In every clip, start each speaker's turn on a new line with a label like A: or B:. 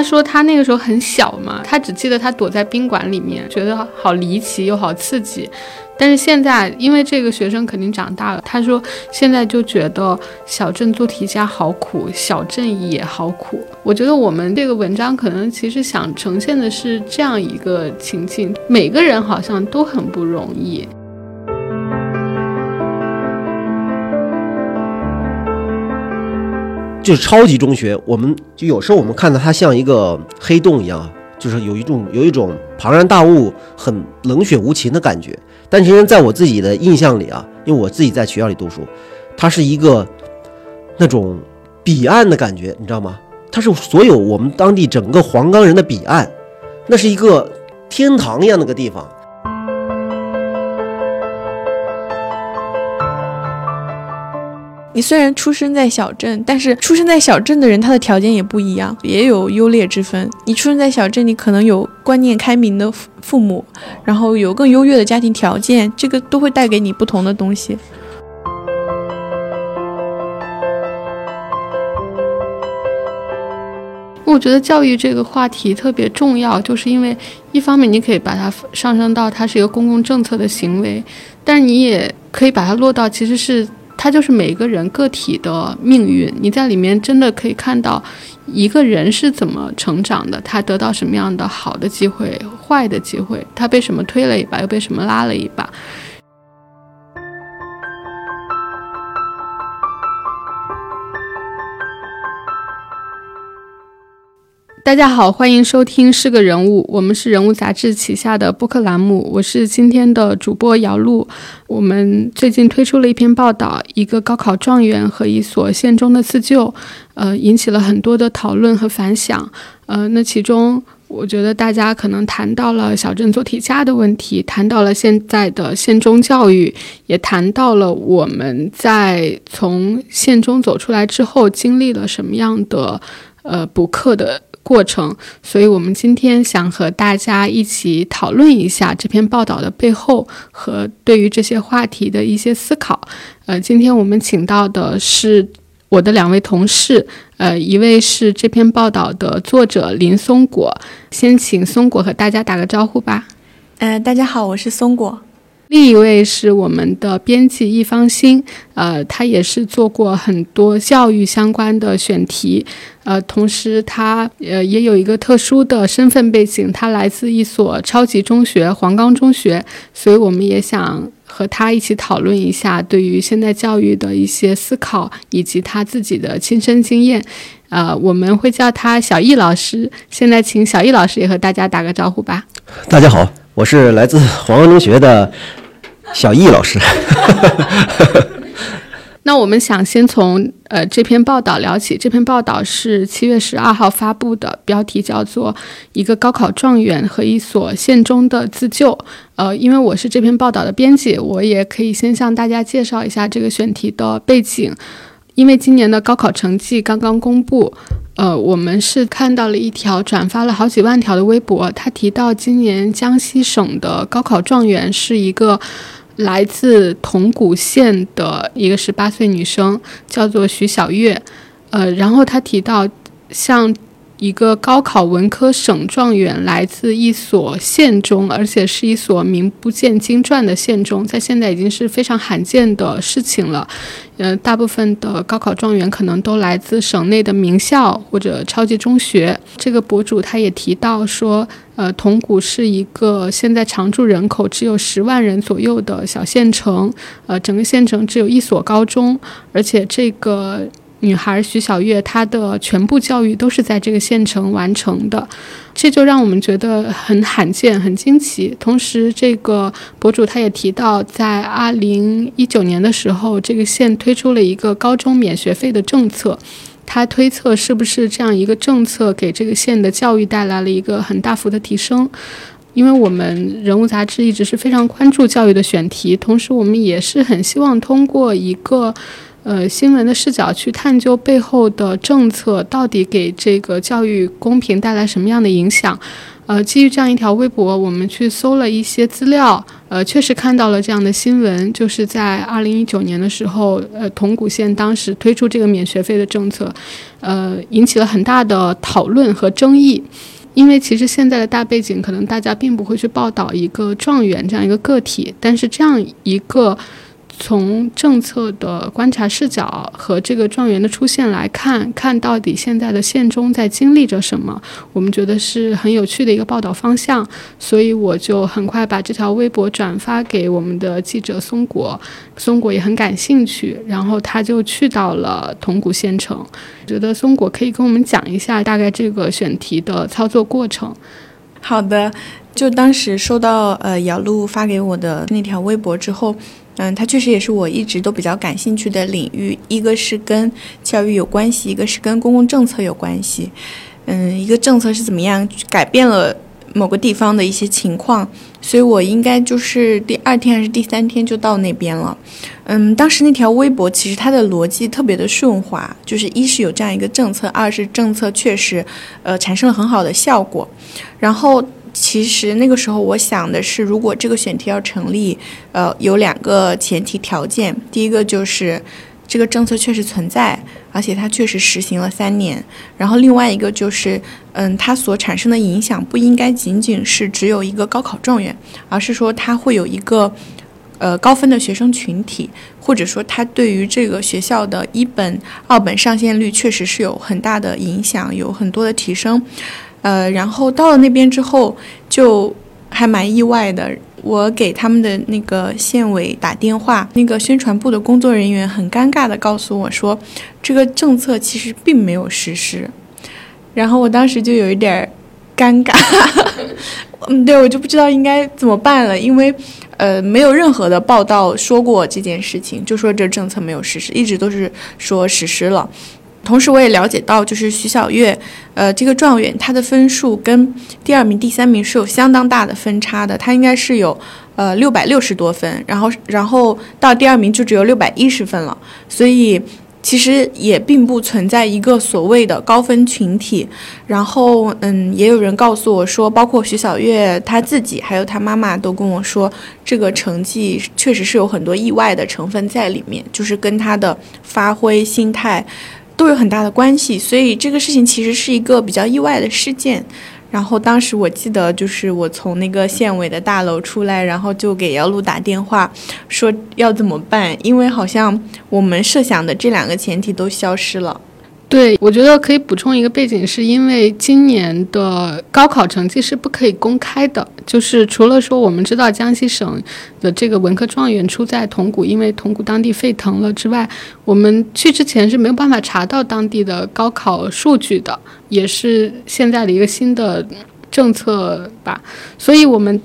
A: 他说他那个时候很小嘛，他只记得他躲在宾馆里面，觉得好离奇又好刺激。但是现在，因为这个学生肯定长大了，他说现在就觉得小镇做题家好苦，小镇也好苦。我觉得我们这个文章可能其实想呈现的是这样一个情境：每个人好像都很不容易。
B: 就是超级中学，我们就有时候我们看到它像一个黑洞一样，就是有一种有一种庞然大物、很冷血无情的感觉。但其实在我自己的印象里啊，因为我自己在学校里读书，它是一个那种彼岸的感觉，你知道吗？它是所有我们当地整个黄冈人的彼岸，那是一个天堂一样的个地方。
C: 你虽然出生在小镇，但是出生在小镇的人，他的条件也不一样，也有优劣之分。你出生在小镇，你可能有观念开明的父父母，然后有更优越的家庭条件，这个都会带给你不同的东西。
A: 我觉得教育这个话题特别重要，就是因为一方面你可以把它上升到它是一个公共政策的行为，但你也可以把它落到其实是。它就是每个人个体的命运，你在里面真的可以看到一个人是怎么成长的，他得到什么样的好的机会、坏的机会，他被什么推了一把，又被什么拉了一把。大家好，欢迎收听是个人物，我们是人物杂志旗下的播客栏目，我是今天的主播姚璐。我们最近推出了一篇报道，一个高考状元和一所县中的自救，呃，引起了很多的讨论和反响。呃，那其中我觉得大家可能谈到了小镇做题家的问题，谈到了现在的县中教育，也谈到了我们在从县中走出来之后经历了什么样的呃补课的。过程，所以我们今天想和大家一起讨论一下这篇报道的背后和对于这些话题的一些思考。呃，今天我们请到的是我的两位同事，呃，一位是这篇报道的作者林松果，先请松果和大家打个招呼吧。
C: 嗯，大家好，我是松果。
A: 另一位是我们的编辑易方新，呃，他也是做过很多教育相关的选题，呃，同时他呃也有一个特殊的身份背景，他来自一所超级中学黄冈中学，所以我们也想和他一起讨论一下对于现代教育的一些思考，以及他自己的亲身经验，呃，我们会叫他小易老师。现在请小易老师也和大家打个招呼吧。
B: 大家好，我是来自黄冈中学的。小易老师，
A: 那我们想先从呃这篇报道聊起。这篇报道是七月十二号发布的，标题叫做《一个高考状元和一所县中的自救》。呃，因为我是这篇报道的编辑，我也可以先向大家介绍一下这个选题的背景。因为今年的高考成绩刚刚公布，呃，我们是看到了一条转发了好几万条的微博，他提到今年江西省的高考状元是一个。来自铜鼓县的一个十八岁女生，叫做徐小月，呃，然后她提到，像一个高考文科省状元，来自一所县中，而且是一所名不见经传的县中，在现在已经是非常罕见的事情了。呃，大部分的高考状元可能都来自省内的名校或者超级中学。这个博主他也提到说，呃，铜鼓是一个现在常住人口只有十万人左右的小县城，呃，整个县城只有一所高中，而且这个。女孩徐小月，她的全部教育都是在这个县城完成的，这就让我们觉得很罕见、很惊奇。同时，这个博主他也提到，在二零一九年的时候，这个县推出了一个高中免学费的政策。他推测，是不是这样一个政策给这个县的教育带来了一个很大幅的提升？因为我们人物杂志一直是非常关注教育的选题，同时我们也是很希望通过一个。呃新闻的视角去探究背后的政策到底给这个教育公平带来什么样的影响。呃，基于这样一条微博，我们去搜了一些资料，呃，确实看到了这样的新闻，就是在二零一九年的时候，呃，铜鼓县当时推出这个免学费的政策，呃，引起了很大的讨论和争议。因为其实现在的大背景，可能大家并不会去报道一个状元这样一个个体，但是这样一个。从政策的观察视角和这个状元的出现来看，看到底现在的县中在经历着什么，我们觉得是很有趣的一个报道方向，所以我就很快把这条微博转发给我们的记者松果，松果也很感兴趣，然后他就去到了铜鼓县城，觉得松果可以跟我们讲一下大概这个选题的操作过程。
C: 好的，就当时收到呃姚璐发给我的那条微博之后。嗯，它确实也是我一直都比较感兴趣的领域，一个是跟教育有关系，一个是跟公共政策有关系。嗯，一个政策是怎么样改变了某个地方的一些情况，所以我应该就是第二天还是第三天就到那边了。嗯，当时那条微博其实它的逻辑特别的顺滑，就是一是有这样一个政策，二是政策确实呃产生了很好的效果，然后。其实那个时候，我想的是，如果这个选题要成立，呃，有两个前提条件。第一个就是这个政策确实存在，而且它确实实行了三年。然后另外一个就是，嗯，它所产生的影响不应该仅仅是只有一个高考状元，而是说它会有一个，呃，高分的学生群体，或者说它对于这个学校的一本、二本上线率确实是有很大的影响，有很多的提升。呃，然后到了那边之后，就还蛮意外的。我给他们的那个县委打电话，那个宣传部的工作人员很尴尬的告诉我说，这个政策其实并没有实施。然后我当时就有一点尴尬，嗯，对我就不知道应该怎么办了，因为呃，没有任何的报道说过这件事情，就说这政策没有实施，一直都是说实施了。同时，我也了解到，就是徐小月，呃，这个状元他的分数跟第二名、第三名是有相当大的分差的，他应该是有呃六百六十多分，然后然后到第二名就只有六百一十分了，所以其实也并不存在一个所谓的高分群体。然后，嗯，也有人告诉我说，包括徐小月他自己，还有他妈妈都跟我说，这个成绩确实是有很多意外的成分在里面，就是跟他的发挥、心态。都有很大的关系，所以这个事情其实是一个比较意外的事件。然后当时我记得，就是我从那个县委的大楼出来，然后就给姚璐打电话，说要怎么办，因为好像我们设想的这两个前提都消失了。
A: 对，我觉得可以补充一个背景，是因为今年的高考成绩是不可以公开的，就是除了说我们知道江西省的这个文科状元出在铜鼓，因为铜鼓当地沸腾了之外，我们去之前是没有办法查到当地的高考数据的，也是现在的一个新的政策吧，所以我们。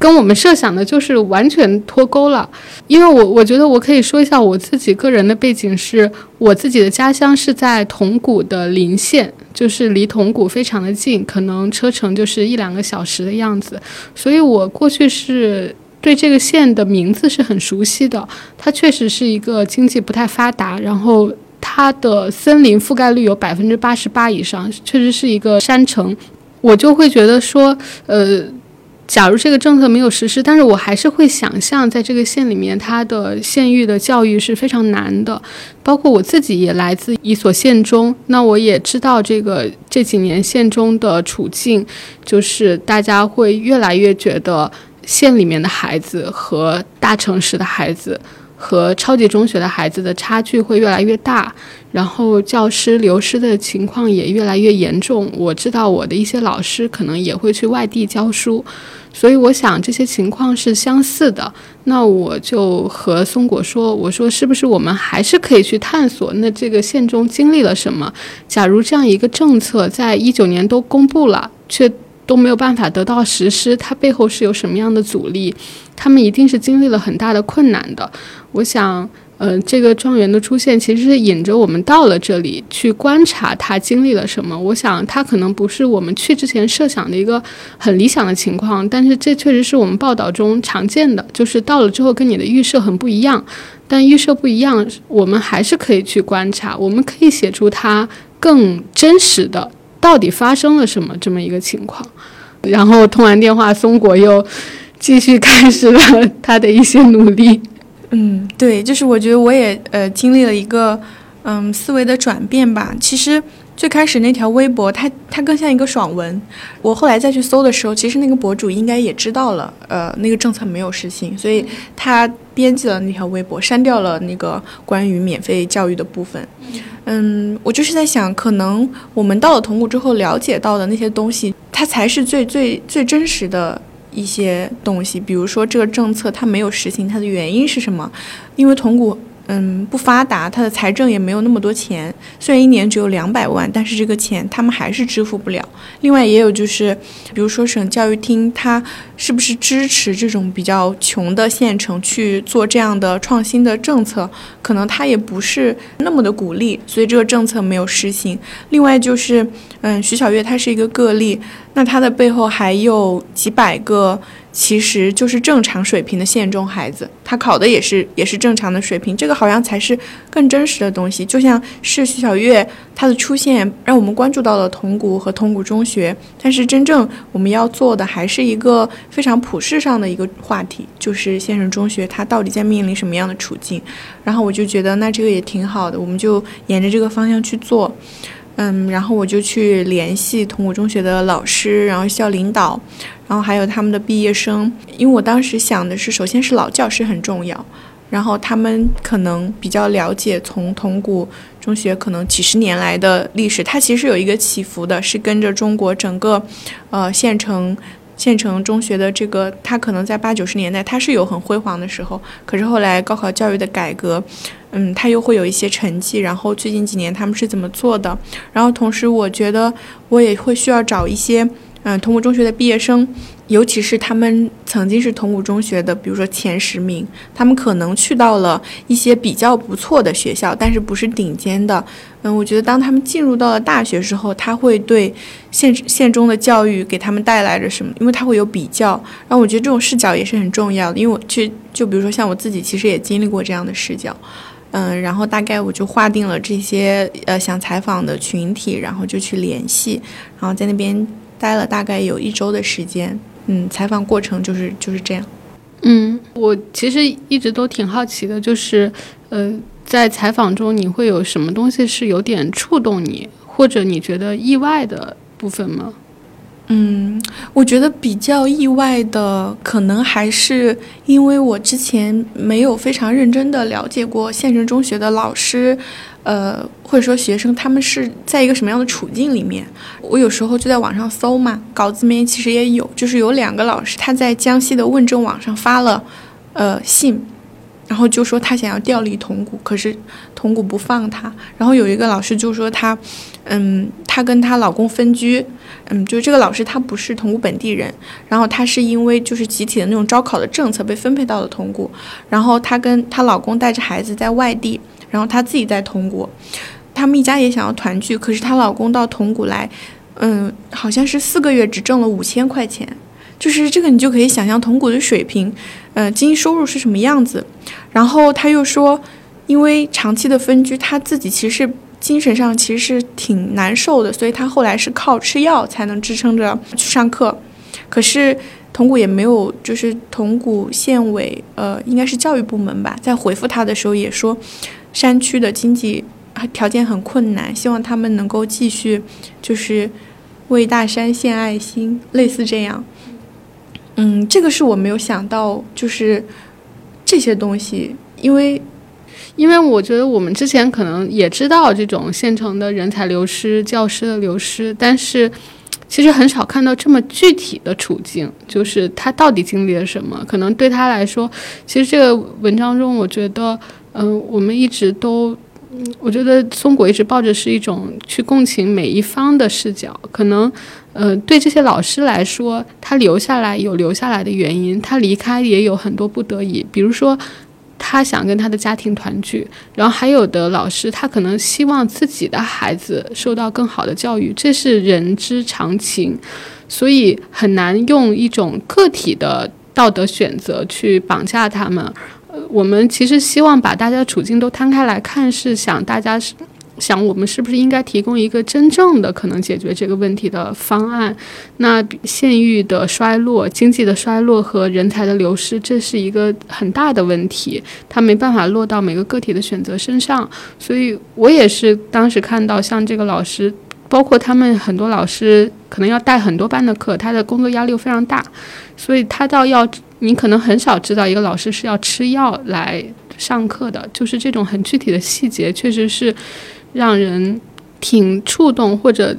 A: 跟我们设想的就是完全脱钩了，因为我我觉得我可以说一下我自己个人的背景，是我自己的家乡是在铜鼓的临县，就是离铜鼓非常的近，可能车程就是一两个小时的样子，所以我过去是对这个县的名字是很熟悉的。它确实是一个经济不太发达，然后它的森林覆盖率有百分之八十八以上，确实是一个山城，我就会觉得说，呃。假如这个政策没有实施，但是我还是会想象，在这个县里面，它的县域的教育是非常难的。包括我自己也来自一所县中，那我也知道这个这几年县中的处境，就是大家会越来越觉得县里面的孩子和大城市的孩子。和超级中学的孩子的差距会越来越大，然后教师流失的情况也越来越严重。我知道我的一些老师可能也会去外地教书，所以我想这些情况是相似的。那我就和松果说：“我说是不是我们还是可以去探索？那这个县中经历了什么？假如这样一个政策在一九年都公布了，却……”都没有办法得到实施，它背后是有什么样的阻力？他们一定是经历了很大的困难的。我想。呃，这个状元的出现其实是引着我们到了这里去观察他经历了什么。我想他可能不是我们去之前设想的一个很理想的情况，但是这确实是我们报道中常见的，就是到了之后跟你的预设很不一样。但预设不一样，我们还是可以去观察，我们可以写出他更真实的到底发生了什么这么一个情况。然后通完电话，松果又继续开始了他的一些努力。
C: 嗯，对，就是我觉得我也呃经历了一个嗯思维的转变吧。其实最开始那条微博，它它更像一个爽文。我后来再去搜的时候，其实那个博主应该也知道了，呃，那个政策没有实行，所以他编辑了那条微博，删掉了那个关于免费教育的部分。嗯，我就是在想，可能我们到了铜鼓之后了解到的那些东西，它才是最最最真实的。一些东西，比如说这个政策它没有实行，它的原因是什么？因为铜鼓。嗯，不发达，他的财政也没有那么多钱。虽然一年只有两百万，但是这个钱他们还是支付不了。另外，也有就是，比如说省教育厅，他是不是支持这种比较穷的县城去做这样的创新的政策？可能他也不是那么的鼓励，所以这个政策没有实行。另外就是，嗯，徐小月她是一个个例，那她的背后还有几百个。其实就是正常水平的县中孩子，他考的也是也是正常的水平，这个好像才是更真实的东西。就像是徐小月，她的出现让我们关注到了铜鼓和铜鼓中学，但是真正我们要做的还是一个非常普世上的一个话题，就是县城中学它到底在面临什么样的处境。然后我就觉得那这个也挺好的，我们就沿着这个方向去做。嗯，然后我就去联系铜鼓中学的老师，然后校领导。然后还有他们的毕业生，因为我当时想的是，首先是老教师很重要，然后他们可能比较了解从铜鼓中学可能几十年来的历史，它其实有一个起伏的，是跟着中国整个，呃县城县城中学的这个，它可能在八九十年代它是有很辉煌的时候，可是后来高考教育的改革，嗯，它又会有一些成绩，然后最近几年他们是怎么做的？然后同时我觉得我也会需要找一些。嗯，铜鼓中学的毕业生，尤其是他们曾经是铜鼓中学的，比如说前十名，他们可能去到了一些比较不错的学校，但是不是顶尖的。嗯，我觉得当他们进入到了大学之后，他会对县县中的教育给他们带来着什么？因为他会有比较。然后我觉得这种视角也是很重要的，因为我去就比如说像我自己，其实也经历过这样的视角。嗯，然后大概我就划定了这些呃想采访的群体，然后就去联系，然后在那边。待了大概有一周的时间，嗯，采访过程就是就是这样。
A: 嗯，我其实一直都挺好奇的，就是，呃，在采访中你会有什么东西是有点触动你，或者你觉得意外的部分吗？
C: 嗯，我觉得比较意外的，可能还是因为我之前没有非常认真的了解过县城中学的老师。呃，或者说学生他们是在一个什么样的处境里面？我有时候就在网上搜嘛，稿子里面其实也有，就是有两个老师他在江西的问政网上发了，呃信，然后就说他想要调离铜鼓，可是铜鼓不放他。然后有一个老师就说他，嗯，她跟她老公分居，嗯，就是这个老师他不是铜鼓本地人，然后他是因为就是集体的那种招考的政策被分配到了铜鼓，然后她跟她老公带着孩子在外地。然后她自己在铜鼓，他们一家也想要团聚，可是她老公到铜鼓来，嗯，好像是四个月只挣了五千块钱，就是这个你就可以想象铜鼓的水平，嗯，经济收入是什么样子。然后他又说，因为长期的分居，他自己其实精神上其实是挺难受的，所以他后来是靠吃药才能支撑着去上课。可是铜鼓也没有，就是铜鼓县委，呃，应该是教育部门吧，在回复他的时候也说。山区的经济条件很困难，希望他们能够继续，就是为大山献爱心，类似这样。嗯，这个是我没有想到，就是这些东西，因为
A: 因为我觉得我们之前可能也知道这种县城的人才流失、教师的流失，但是其实很少看到这么具体的处境，就是他到底经历了什么。可能对他来说，其实这个文章中，我觉得。嗯，我们一直都，我觉得松果一直抱着是一种去共情每一方的视角。可能，呃，对这些老师来说，他留下来有留下来的原因，他离开也有很多不得已，比如说。他想跟他的家庭团聚，然后还有的老师，他可能希望自己的孩子受到更好的教育，这是人之常情，所以很难用一种个体的道德选择去绑架他们。我们其实希望把大家的处境都摊开来看，是想大家是。想我们是不是应该提供一个真正的可能解决这个问题的方案？那县域的衰落、经济的衰落和人才的流失，这是一个很大的问题，它没办法落到每个个体的选择身上。所以我也是当时看到，像这个老师，包括他们很多老师，可能要带很多班的课，他的工作压力又非常大，所以他到要你可能很少知道一个老师是要吃药来上课的，就是这种很具体的细节，确实是。让人挺触动，或者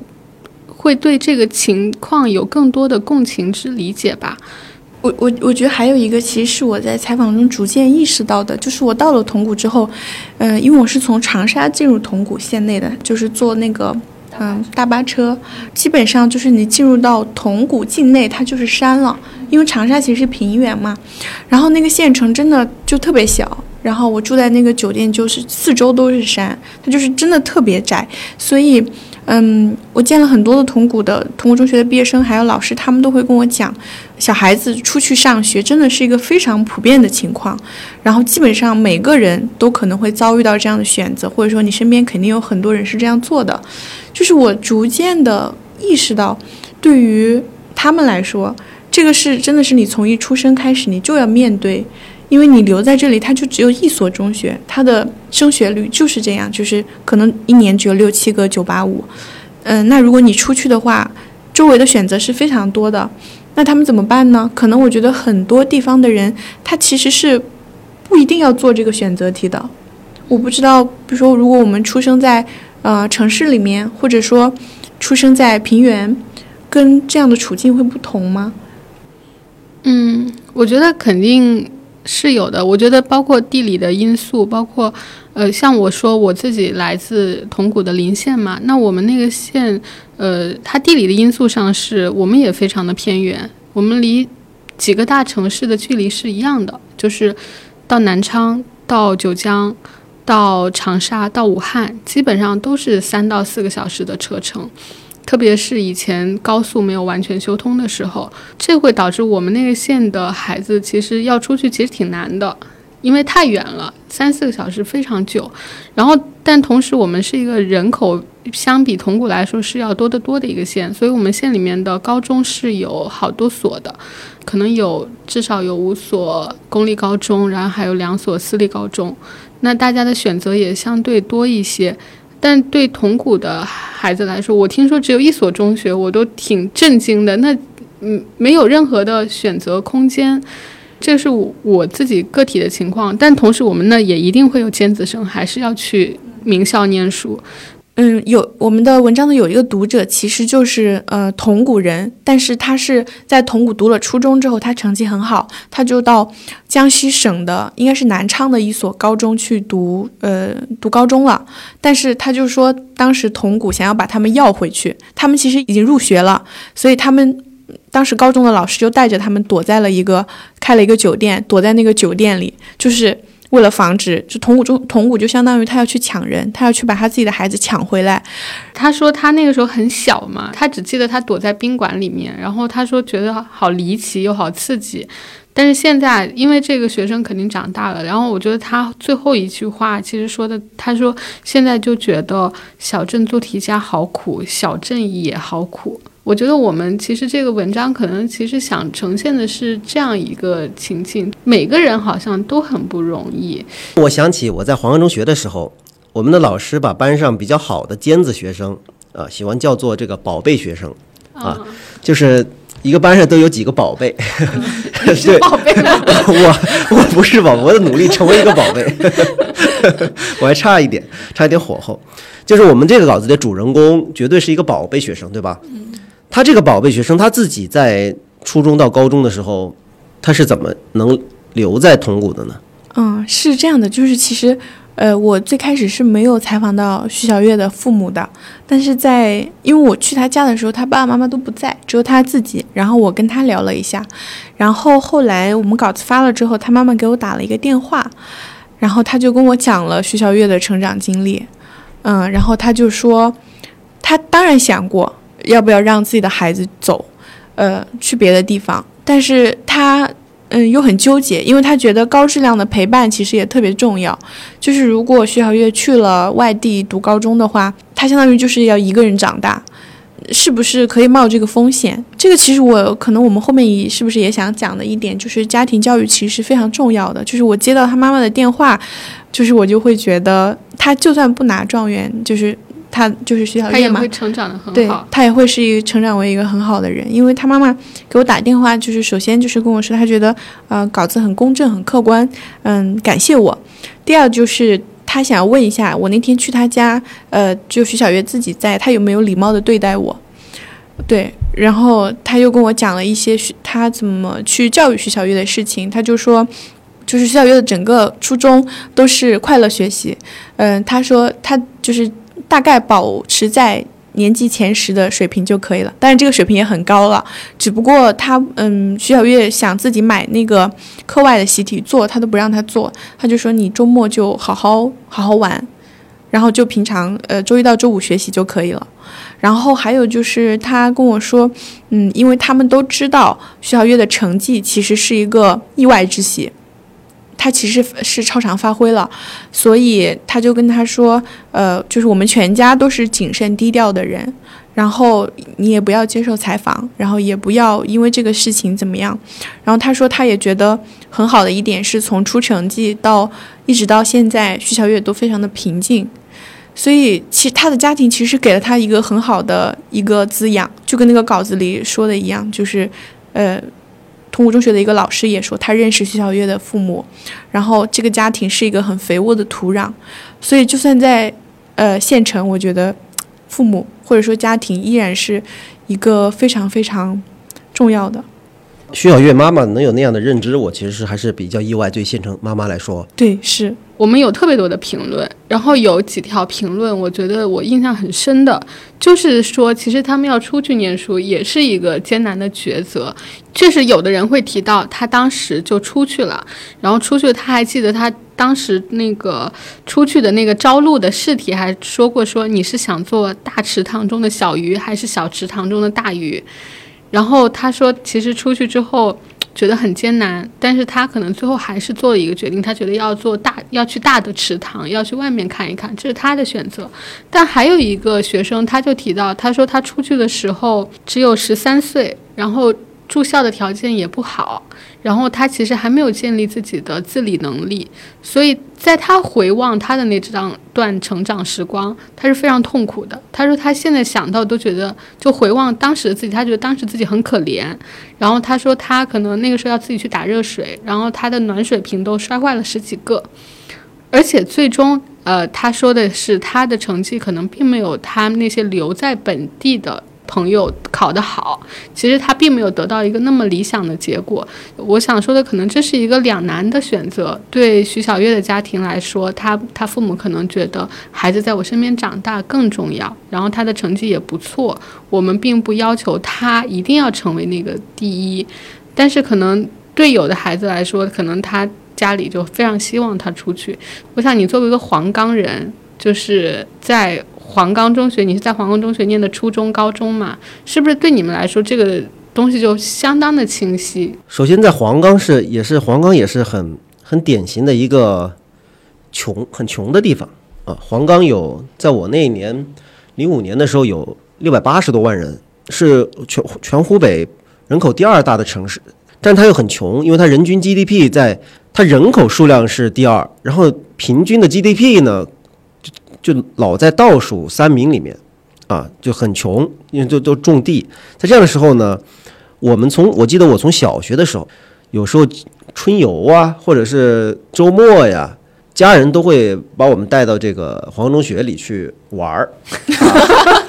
A: 会对这个情况有更多的共情之理解吧。
C: 我我我觉得还有一个，其实是我在采访中逐渐意识到的，就是我到了铜鼓之后，嗯，因为我是从长沙进入铜鼓县内的，就是做那个嗯大巴车，基本上就是你进入到铜鼓境内，它就是山了，因为长沙其实是平原嘛，然后那个县城真的就特别小。然后我住在那个酒店，就是四周都是山，它就是真的特别窄。所以，嗯，我见了很多的同古的铜鼓中学的毕业生，还有老师，他们都会跟我讲，小孩子出去上学真的是一个非常普遍的情况。然后基本上每个人都可能会遭遇到这样的选择，或者说你身边肯定有很多人是这样做的。就是我逐渐的意识到，对于他们来说，这个是真的是你从一出生开始你就要面对。因为你留在这里，它就只有一所中学，它的升学率就是这样，就是可能一年只有六七个九八五。嗯，那如果你出去的话，周围的选择是非常多的，那他们怎么办呢？可能我觉得很多地方的人，他其实是不一定要做这个选择题的。我不知道，比如说，如果我们出生在呃城市里面，或者说出生在平原，跟这样的处境会不同吗？
A: 嗯，我觉得肯定。是有的，我觉得包括地理的因素，包括，呃，像我说我自己来自铜鼓的邻县嘛，那我们那个县，呃，它地理的因素上是我们也非常的偏远，我们离几个大城市的距离是一样的，就是到南昌、到九江、到长沙、到武汉，基本上都是三到四个小时的车程。特别是以前高速没有完全修通的时候，这会导致我们那个县的孩子其实要出去其实挺难的，因为太远了，三四个小时非常久。然后，但同时我们是一个人口相比铜鼓来说是要多得多的一个县，所以我们县里面的高中是有好多所的，可能有至少有五所公立高中，然后还有两所私立高中，那大家的选择也相对多一些。但对同古的孩子来说，我听说只有一所中学，我都挺震惊的。那，嗯，没有任何的选择空间，这是我我自己个体的情况。但同时，我们呢也一定会有尖子生，还是要去名校念书。
C: 嗯，有我们的文章的有一个读者，其实就是呃铜鼓人，但是他是在铜鼓读了初中之后，他成绩很好，他就到江西省的应该是南昌的一所高中去读呃读高中了，但是他就说当时铜鼓想要把他们要回去，他们其实已经入学了，所以他们当时高中的老师就带着他们躲在了一个开了一个酒店，躲在那个酒店里，就是。为了防止，就铜鼓中铜鼓就相当于他要去抢人，他要去把他自己的孩子抢回来。
A: 他说他那个时候很小嘛，他只记得他躲在宾馆里面，然后他说觉得好离奇又好刺激。但是现在因为这个学生肯定长大了，然后我觉得他最后一句话其实说的，他说现在就觉得小镇做题家好苦，小镇也好苦。我觉得我们其实这个文章可能其实想呈现的是这样一个情境，每个人好像都很不容易。
B: 我想起我在黄河中学的时候，我们的老师把班上比较好的尖子学生，啊，喜欢叫做这个宝贝学生，啊，就是一个班上都有几个宝贝。
A: 是宝贝吗？
B: 我我不是宝贝，我在努力成为一个宝贝，我还差一点，差一点火候。就是我们这个稿子的主人公绝对是一个宝贝学生，对吧？他这个宝贝学生，他自己在初中到高中的时候，他是怎么能留在铜鼓的呢？
C: 嗯，是这样的，就是其实，呃，我最开始是没有采访到徐小月的父母的，但是在因为我去他家的时候，他爸爸妈妈都不在，只有他自己。然后我跟他聊了一下，然后后来我们稿子发了之后，他妈妈给我打了一个电话，然后他就跟我讲了徐小月的成长经历，嗯，然后他就说，他当然想过要不要让自己的孩子走，呃，去别的地方，但是他。嗯，又很纠结，因为他觉得高质量的陪伴其实也特别重要。就是如果徐小月去了外地读高中的话，他相当于就是要一个人长大，是不是可以冒这个风险？这个其实我可能我们后面也是不是也想讲的一点，就是家庭教育其实非常重要的。就是我接到他妈妈的电话，就是我就会觉得他就算不拿状元，就是。他就是徐小月嘛，
A: 他也会成长的很好。
C: 对，他也会是一个成长为一个很好的人，因为他妈妈给我打电话，就是首先就是跟我说，他觉得呃稿子很公正、很客观，嗯，感谢我。第二就是他想要问一下，我那天去他家，呃，就徐小月自己在，他有没有礼貌的对待我？对，然后他又跟我讲了一些他怎么去教育徐小月的事情，他就说，就是徐小月的整个初衷都是快乐学习，嗯，他说他就是。大概保持在年级前十的水平就可以了，但是这个水平也很高了。只不过他，嗯，徐小月想自己买那个课外的习题做，他都不让他做，他就说你周末就好好好好玩，然后就平常呃周一到周五学习就可以了。然后还有就是他跟我说，嗯，因为他们都知道徐小月的成绩其实是一个意外之喜。他其实是超常发挥了，所以他就跟他说：“呃，就是我们全家都是谨慎低调的人，然后你也不要接受采访，然后也不要因为这个事情怎么样。”然后他说他也觉得很好的一点是从出成绩到一直到现在，徐小月都非常的平静，所以其实他的家庭其实给了他一个很好的一个滋养，就跟那个稿子里说的一样，就是呃。通武中学的一个老师也说，他认识徐小月的父母，然后这个家庭是一个很肥沃的土壤，所以就算在呃县城，我觉得父母或者说家庭依然是一个非常非常重要的。
B: 徐小月妈妈能有那样的认知，我其实是还是比较意外。对县城妈妈来说，
C: 对，是
A: 我们有特别多的评论，然后有几条评论，我觉得我印象很深的，就是说，其实他们要出去念书也是一个艰难的抉择。确实，有的人会提到他当时就出去了，然后出去，他还记得他当时那个出去的那个招录的试题，还说过说你是想做大池塘中的小鱼，还是小池塘中的大鱼？然后他说，其实出去之后觉得很艰难，但是他可能最后还是做了一个决定，他觉得要做大，要去大的池塘，要去外面看一看，这是他的选择。但还有一个学生，他就提到，他说他出去的时候只有十三岁，然后。住校的条件也不好，然后他其实还没有建立自己的自理能力，所以在他回望他的那张段成长时光，他是非常痛苦的。他说他现在想到都觉得，就回望当时的自己，他觉得当时自己很可怜。然后他说他可能那个时候要自己去打热水，然后他的暖水瓶都摔坏了十几个，而且最终，呃，他说的是他的成绩可能并没有他那些留在本地的。朋友考得好，其实他并没有得到一个那么理想的结果。我想说的，可能这是一个两难的选择。对徐小月的家庭来说，他他父母可能觉得孩子在我身边长大更重要，然后他的成绩也不错。我们并不要求他一定要成为那个第一，但是可能对有的孩子来说，可能他家里就非常希望他出去。我想你作为一个黄冈人，就是在。黄冈中学，你是在黄冈中学念的初中、高中嘛？是不是对你们来说，这个东西就相当的清晰？
B: 首先，在黄冈是也是黄冈也是很很典型的一个穷很穷的地方啊。黄冈有在我那一年零五年的时候有六百八十多万人，是全全湖北人口第二大的城市，但它又很穷，因为它人均 GDP 在它人口数量是第二，然后平均的 GDP 呢？就老在倒数三名里面，啊，就很穷，因为都都种地。在这样的时候呢，我们从我记得我从小学的时候，有时候春游啊，或者是周末呀，家人都会把我们带到这个黄中学里去玩儿。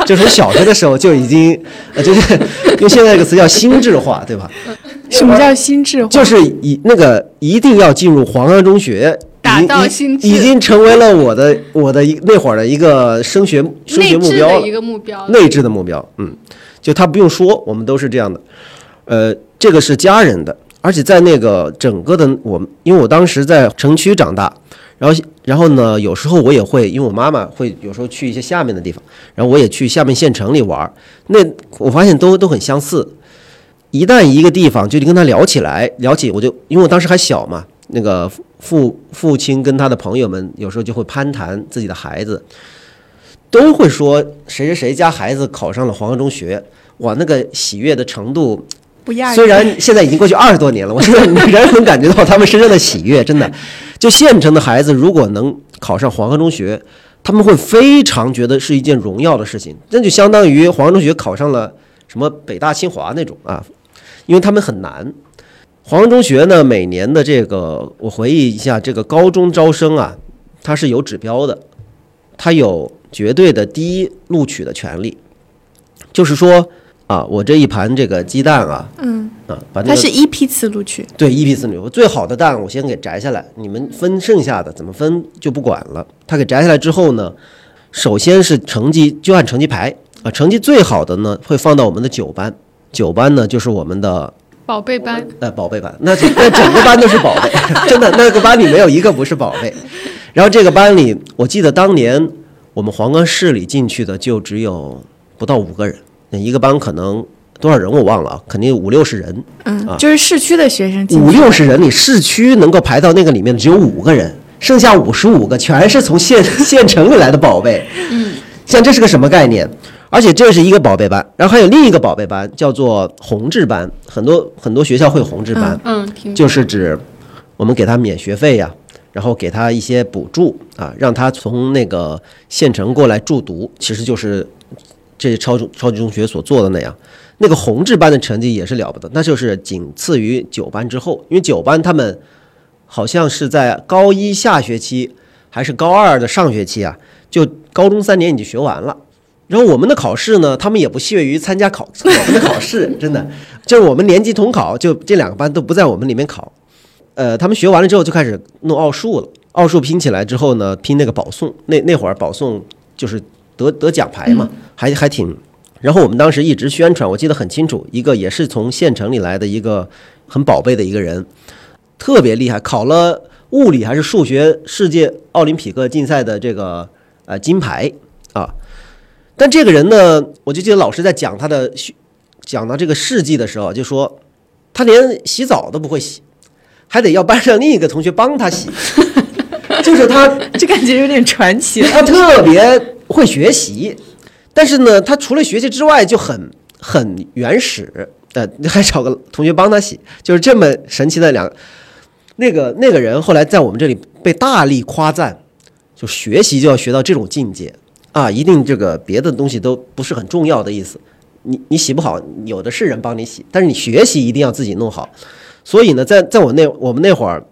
B: 就从小学的时候就已经，呃，就是 用现在这个词叫心智化，对吧？
C: 什么叫心智化？
B: 就是一那个一定要进入黄冈中学，
A: 达
B: 已已
A: 到心智
B: 已经成为了我的我的一那会儿的一个升学升学目标
A: 一。个目标。
B: 内置的目标，嗯，就他不用说，我们都是这样的。呃，这个是家人的，而且在那个整个的我们，因为我当时在城区长大，然后然后呢，有时候我也会，因为我妈妈会有时候去一些下面的地方，然后我也去下面县城里玩儿，那我发现都都很相似。一旦一个地方就你跟他聊起来，聊起我就因为我当时还小嘛，那个父父父亲跟他的朋友们有时候就会攀谈自己的孩子，都会说谁谁谁家孩子考上了黄河中学，哇，那个喜悦的程度，
C: 不亚于
B: 虽然现在已经过去二十多年了，我现在仍然能感觉到他们身上的喜悦，真的。就县城的孩子如果能考上黄河中学，他们会非常觉得是一件荣耀的事情，那就相当于黄河中学考上了什么北大清华那种啊，因为他们很难。黄冈中学呢，每年的这个我回忆一下，这个高中招生啊，它是有指标的，它有绝对的第一录取的权利，就是说啊，我这一盘这个鸡蛋啊，
C: 嗯，
B: 啊，把那
C: 它是一批次录取，
B: 对一批次女，我最好的蛋我先给摘下来，你们分剩下的怎么分就不管了。它给摘下来之后呢，首先是成绩就按成绩排啊，成绩最好的呢会放到我们的九班，九班呢就是我们的
A: 宝贝班，
B: 呃宝贝班，那那整个班都是宝贝，真的那个班里没有一个不是宝贝。然后这个班里，我记得当年我们黄冈市里进去的就只有不到五个人，那一个班可能多少人我忘了啊，肯定五六十人。
C: 嗯，就是市区的学生进
B: 五六十人里，市区能够排到那个里面的只有五个人，剩下五十五个全是从县 县城里来的宝贝。嗯，像这是个什么概念？而且这是一个宝贝班，然后还有另一个宝贝班叫做宏志班，很多很多学校会有宏志班，
A: 嗯，挺
B: 就是指我们给他免学费呀、然后给他一些补助啊，让他从那个县城过来住读，其实就是这超中超级中学所做的那样。那个宏志班的成绩也是了不得，那就是仅次于九班之后，因为九班他们好像是在高一下学期还是高二的上学期啊，就高中三年已经学完了。然后我们的考试呢，他们也不屑于参加考 我们的考试，真的就是我们年级统考，就这两个班都不在我们里面考。呃，他们学完了之后就开始弄奥数了，奥数拼起来之后呢，拼那个保送，那那会儿保送就是得得奖牌嘛，还还挺。然后我们当时一直宣传，我记得很清楚，一个也是从县城里来的一个很宝贝的一个人，特别厉害，考了物理还是数学世界奥林匹克竞赛的这个呃金牌啊。但这个人呢，我就记得老师在讲他的讲到这个事迹的时候，就说他连洗澡都不会洗，还得要班上另一个同学帮他洗，就是他
C: 就感觉有点传奇。
B: 他特别会学习，但是呢，他除了学习之外就很很原始，呃，还找个同学帮他洗，就是这么神奇的两。那个那个人后来在我们这里被大力夸赞，就学习就要学到这种境界啊，一定这个别的东西都不是很重要的意思。你你洗不好，有的是人帮你洗，但是你学习一定要自己弄好。所以呢，在在我那我们那会儿，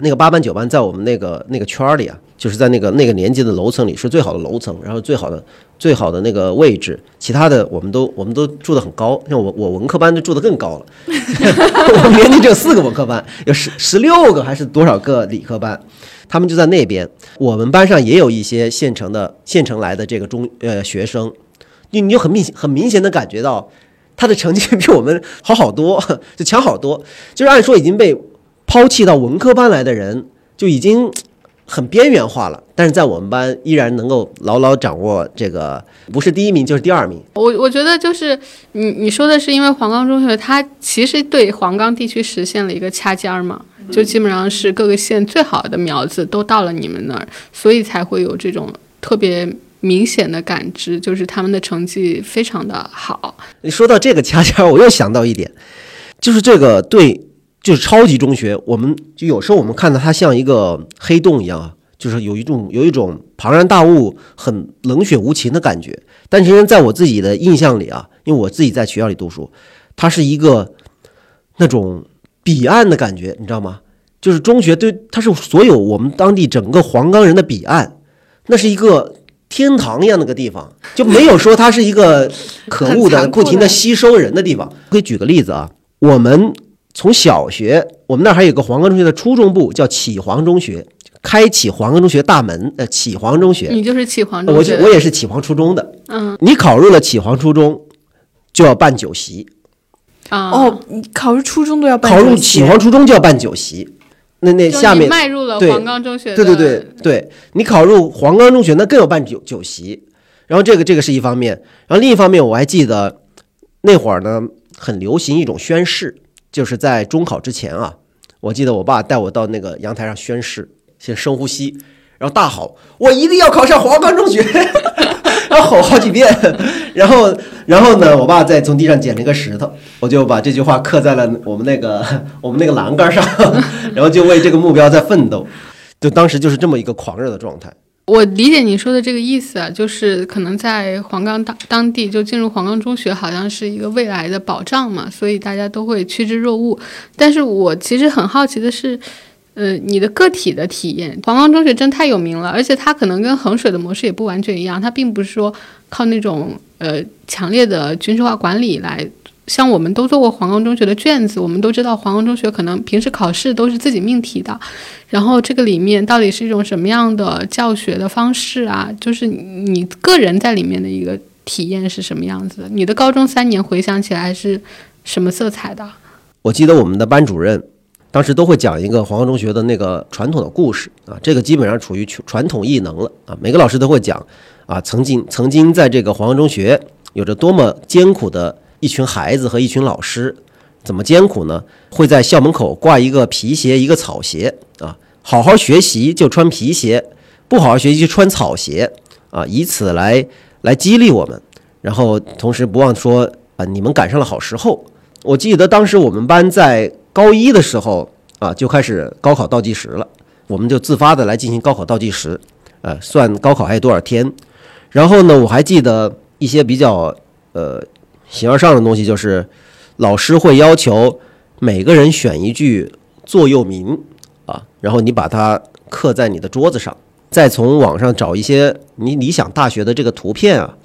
B: 那个八班九班在我们那个那个圈里啊，就是在那个那个年级的楼层里是最好的楼层，然后最好的最好的那个位置，其他的我们都我们都住得很高，像我我文科班就住得更高了，我们年级只有四个文科班，有十十六个还是多少个理科班，他们就在那边。我们班上也有一些县城的县城来的这个中呃学生，你你就很明很明显的感觉到他的成绩 比我们好好多，就强好多。就是按说已经被抛弃到文科班来的人，就已经很边缘化了。但是在我们班依然能够牢牢掌握这个，不是第一名就是第二名。
A: 我我觉得就是你你说的是因为黄冈中学它其实对黄冈地区实现了一个掐尖儿嘛，就基本上是各个县最好的苗子都到了你们那儿，所以才会有这种特别明显的感知，就是他们的成绩非常的好。
B: 你说到这个恰恰，我又想到一点，就是这个对，就是超级中学，我们就有时候我们看到它像一个黑洞一样啊，就是有一种有一种庞然大物、很冷血无情的感觉。但其实在我自己的印象里啊，因为我自己在学校里读书，它是一个那种彼岸的感觉，你知道吗？就是中学对，它是所有我们当地整个黄冈人的彼岸，那是一个天堂一样的个地方，就没有说它是一个可恶的、不停的吸收人的地方。可以举个例子啊，我们从小学，我们那儿还有个黄冈中学的初中部，叫启黄中学，开启黄冈中学大门。呃，启黄中学，
A: 你就是启黄中
B: 我
A: 学我，
B: 我也是启黄初中的。
A: 嗯
B: 你考入了启黄初中，就要办酒席。
A: 啊
C: 哦，你考入初中都要办
B: 考入启黄初中就要办酒席。那那下面
A: 迈入了黄冈中学的，
B: 对对对对，你考入黄冈中学，那更要办酒酒席。然后这个这个是一方面，然后另一方面，我还记得那会儿呢，很流行一种宣誓，就是在中考之前啊，我记得我爸带我到那个阳台上宣誓，先深呼吸，然后大吼：“我一定要考上黄冈中学！” 然后吼好几遍，然后然后呢，我爸在从地上捡了一个石头，我就把这句话刻在了我们那个我们那个栏杆上，然后就为这个目标在奋斗。就当时就是这么一个狂热的状态。
A: 我理解你说的这个意思啊，就是可能在黄冈当当地就进入黄冈中学，好像是一个未来的保障嘛，所以大家都会趋之若鹜。但是我其实很好奇的是，呃，你的个体的体验，黄冈中学真太有名了，而且它可能跟衡水的模式也不完全一样，它并不是说靠那种呃强烈的军事化管理来。像我们都做过黄冈中学的卷子，我们都知道黄冈中学可能平时考试都是自己命题的，然后这个里面到底是一种什么样的教学的方式啊？就是你个人在里面的一个体验是什么样子的？你的高中三年回想起来是什么色彩的？
B: 我记得我们的班主任当时都会讲一个黄冈中学的那个传统的故事啊，这个基本上处于传统异能了啊，每个老师都会讲啊，曾经曾经在这个黄冈中学有着多么艰苦的一群孩子和一群老师，怎么艰苦呢？会在校门口挂一个皮鞋，一个草鞋啊，好好学习就穿皮鞋，不好好学习就穿草鞋啊，以此来来激励我们，然后同时不忘说啊，你们赶上了好时候。我记得当时我们班在高一的时候啊，就开始高考倒计时了，我们就自发的来进行高考倒计时，呃，算高考还有多少天。然后呢，我还记得一些比较呃形而上的东西，就是老师会要求每个人选一句座右铭啊，然后你把它刻在你的桌子上，再从网上找一些你理想大学的这个图片啊，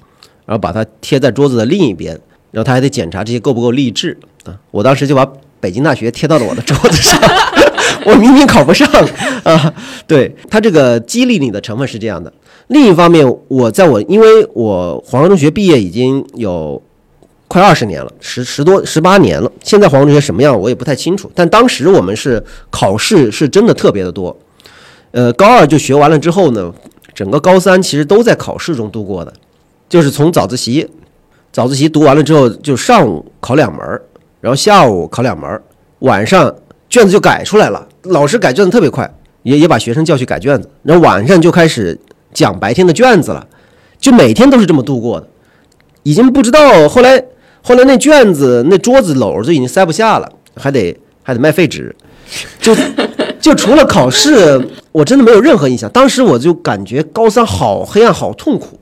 B: 然后把它贴在桌子的另一边。然后他还得检查这些够不够励志啊！我当时就把北京大学贴到了我的桌子上，我明明考不上啊！对他这个激励你的成分是这样的。另一方面，我在我因为我黄冈中学毕业已经有快二十年了，十十多十八年了。现在黄冈中学什么样我也不太清楚，但当时我们是考试是真的特别的多。呃，高二就学完了之后呢，整个高三其实都在考试中度过的，就是从早自习。早自习读完了之后，就上午考两门，然后下午考两门，晚上卷子就改出来了。老师改卷子特别快，也也把学生叫去改卷子，然后晚上就开始讲白天的卷子了，就每天都是这么度过的。已经不知道后来后来那卷子那桌子篓子已经塞不下了，还得还得卖废纸，就 就除了考试，我真的没有任何印象。当时我就感觉高三好黑暗，好痛苦。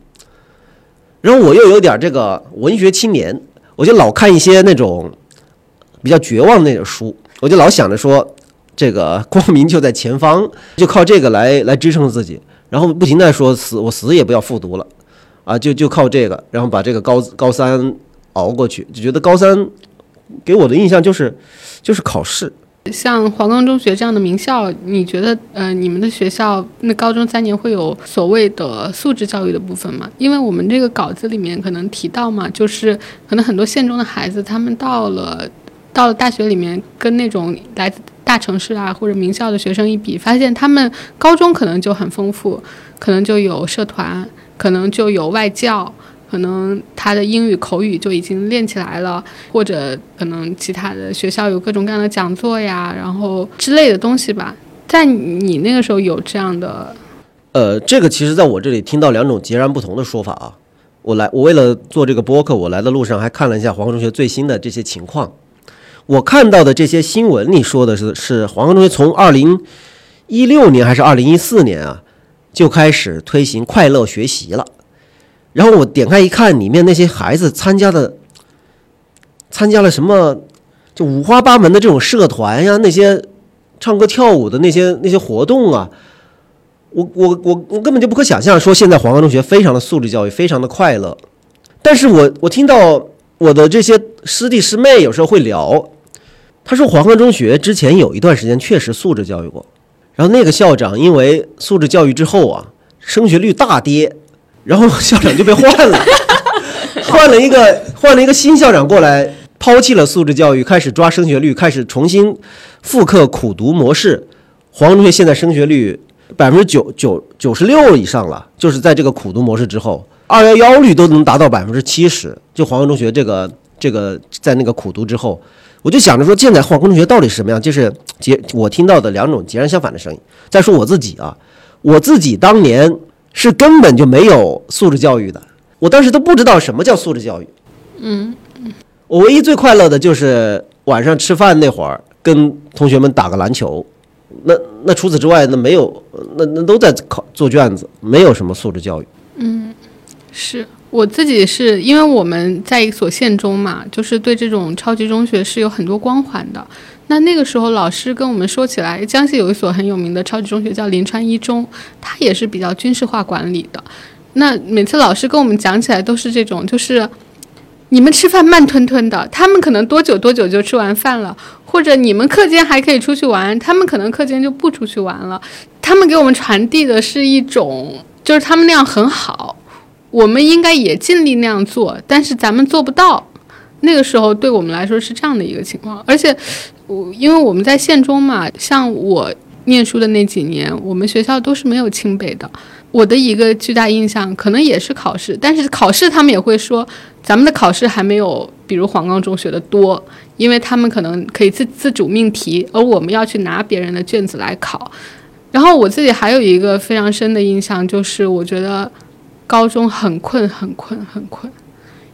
B: 然后我又有点这个文学青年，我就老看一些那种比较绝望的那种书，我就老想着说，这个 光明就在前方，就靠这个来来支撑自己，然后不停的说死我死也不要复读了，啊，就就靠这个，然后把这个高高三熬过去，就觉得高三给我的印象就是就是考试。
A: 像黄冈中学这样的名校，你觉得呃，你们的学校那高中三年会有所谓的素质教育的部分吗？因为我们这个稿子里面可能提到嘛，就是可能很多县中的孩子，他们到了到了大学里面，跟那种来自大城市啊或者名校的学生一比，发现他们高中可能就很丰富，可能就有社团，可能就有外教。可能他的英语口语就已经练起来了，或者可能其他的学校有各种各样的讲座呀，然后之类的东西吧。在你那个时候有这样的，
B: 呃，这个其实在我这里听到两种截然不同的说法啊。我来，我为了做这个播客，我来的路上还看了一下黄冈中学最新的这些情况。我看到的这些新闻里说的是，是黄冈中学从二零一六年还是二零一四年啊，就开始推行快乐学习了。然后我点开一看，里面那些孩子参加的，参加了什么，就五花八门的这种社团呀，那些唱歌跳舞的那些那些活动啊，我我我我根本就不可想象，说现在黄冈中学非常的素质教育，非常的快乐。但是我我听到我的这些师弟师妹有时候会聊，他说黄河中学之前有一段时间确实素质教育过，然后那个校长因为素质教育之后啊，升学率大跌，然后校长就被换了，换了一个换了一个新校长过来，抛弃了素质教育，开始抓升学率，开始重新复刻苦读模式。黄河中学现在升学率百分之九九九十六以上了，就是在这个苦读模式之后，二幺幺率都能达到百分之七十。就黄河中学这个这个在那个苦读之后，我就想着说，现在化工中学到底是什么样？就是截我听到的两种截然相反的声音。再说我自己啊，我自己当年是根本就没有素质教育的，我当时都不知道什么叫素质教育。
A: 嗯，
B: 我唯一最快乐的就是晚上吃饭那会儿，跟同学们打个篮球。那那除此之外，那没有，那那都在考做卷子，没有什么素质教育。
A: 嗯是我自己是因为我们在一所县中嘛，就是对这种超级中学是有很多光环的。那那个时候老师跟我们说起来，江西有一所很有名的超级中学叫临川一中，它也是比较军事化管理的。那每次老师跟我们讲起来都是这种，就是你们吃饭慢吞吞的，他们可能多久多久就吃完饭了，或者你们课间还可以出去玩，他们可能课间就不出去玩了。他们给我们传递的是一种，就是他们那样很好，我们应该也尽力那样做，但是咱们做不到。那个时候对我们来说是这样的一个情况，而且我因为我们在县中嘛，像我念书的那几年，我们学校都是没有清北的。我的一个巨大印象可能也是考试，但是考试他们也会说，咱们的考试还没有比如黄冈中学的多，因为他们可能可以自自主命题，而我们要去拿别人的卷子来考。然后我自己还有一个非常深的印象，就是我觉得高中很困，很困，很困，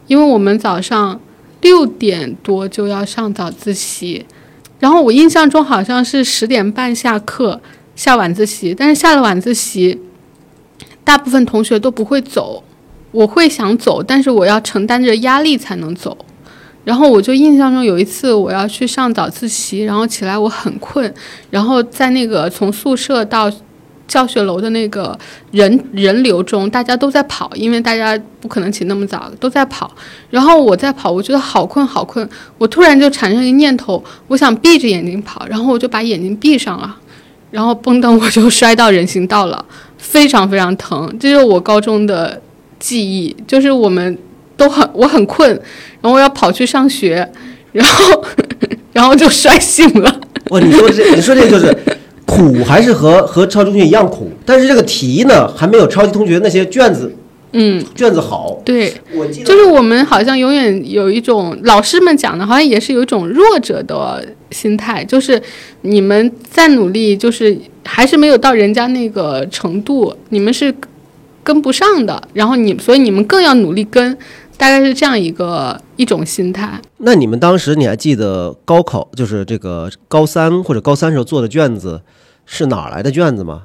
A: 因为我们早上六点多就要上早自习，然后我印象中好像是十点半下课下晚自习，但是下了晚自习，大部分同学都不会走，我会想走，但是我要承担着压力才能走。然后我就印象中有一次我要去上早自习，然后起来我很困，然后在那个从宿舍到教学楼的那个人人流中，大家都在跑，因为大家不可能起那么早，都在跑。然后我在跑，我觉得好困好困，我突然就产生一个念头，我想闭着眼睛跑，然后我就把眼睛闭上了，然后嘣噔我就摔到人行道了，非常非常疼。这就是我高中的记忆，就是我们都很我很困，然后我要跑去上学，然后然后就摔醒了。
B: 哇，你说这，你说这就是苦，还是和和超级同学一样苦？但是这个题呢，还没有超级同学那些卷子
A: 嗯，
B: 卷子好。
A: 对，
B: 我记得
A: 就是我们好像永远有一种老师们讲的，好像也是有一种弱者的心态，就是你们再努力，就是还是没有到人家那个程度，你们是跟不上的，然后你所以你们更要努力跟，大概是这样一个一种心态。
B: 那你们当时你还记得高考就是这个高三或者高三时候做的卷子是哪来的卷子吗？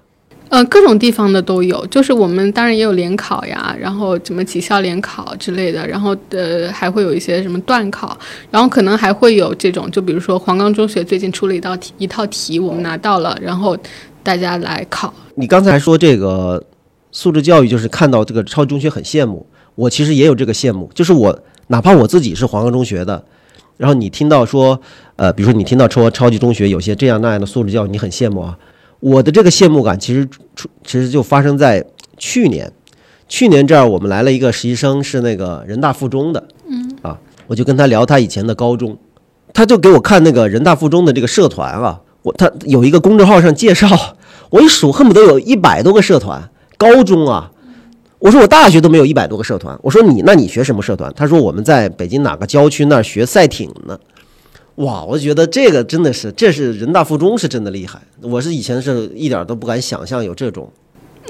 A: 呃，各种地方的都有，就是我们当然也有联考呀，然后什么几校联考之类的，然后呃还会有一些什么段考，然后可能还会有这种，就比如说黄冈中学最近出了一道题，一套题我们拿到了，然后大家来考。
B: 你刚才说这个素质教育，就是看到这个超级中学很羡慕，我其实也有这个羡慕，就是我哪怕我自己是黄冈中学的，然后你听到说，呃，比如说你听到说超级中学有些这样那样的素质教育，你很羡慕啊。我的这个羡慕感其实出其实就发生在去年，去年这儿我们来了一个实习生，是那个人大附中的，嗯。啊，我就跟他聊他以前的高中，他就给我看那个人大附中的这个社团啊，我他有一个公众号上介绍，我一数恨不得有一百多个社团，高中啊，我说我大学都没有一百多个社团，我说你那你学什么社团？他说我们在北京哪个郊区那儿学赛艇呢。哇，我觉得这个真的是，这是人大附中是真的厉害。我是以前是一点都不敢想象有这种。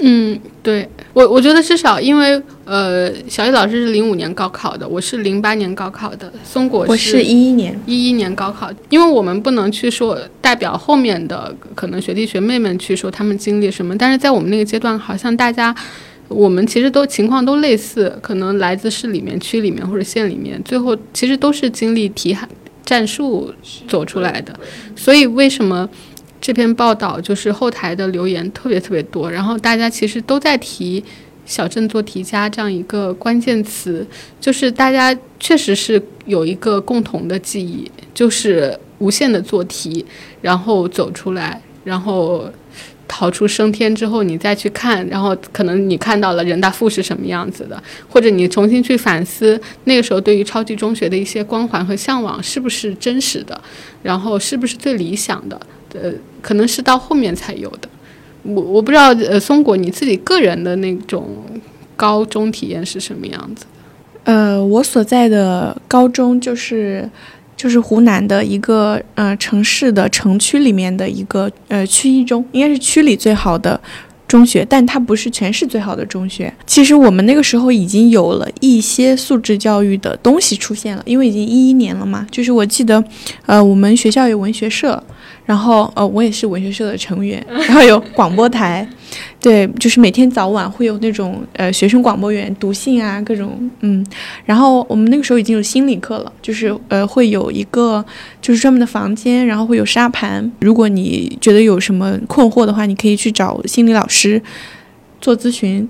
A: 嗯，对我我觉得至少因为呃，小易老师是零五年高考的，我是零八年高考的，松果
C: 我是一一年，
A: 一一年高考，因为我们不能去说代表后面的可能学弟学妹们去说他们经历什么，但是在我们那个阶段，好像大家我们其实都情况都类似，可能来自市里面、区里面或者县里面，最后其实都是经历题海战术走出来的，所以为什么？这篇报道就是后台的留言特别特别多，然后大家其实都在提“小镇做题家”这样一个关键词，就是大家确实是有一个共同的记忆，就是无限的做题，然后走出来，然后逃出升天之后，你再去看，然后可能你看到了人大附是什么样子的，或者你重新去反思那个时候对于超级中学的一些光环和向往是不是真实的，然后是不是最理想的，呃，可能是到后面才有的。我我不知道，呃，松果你自己个人的那种高中体验是什么样子？
C: 呃，我所在的高中就是就是湖南的一个呃城市的城区里面的一个呃区一中，应该是区里最好的中学，但它不是全市最好的中学。其实我们那个时候已经有了一些素质教育的东西出现了，因为已经一一年了嘛。就是我记得，呃，我们学校有文学社。然后，呃，我也是文学社的成员，然后有广播台，对，就是每天早晚会有那种呃学生广播员读信啊，各种，嗯，然后我们那个时候已经有心理课了，就是呃会有一个就是专门的房间，然后会有沙盘，如果你觉得有什么困惑的话，你可以去找心理老师做咨询，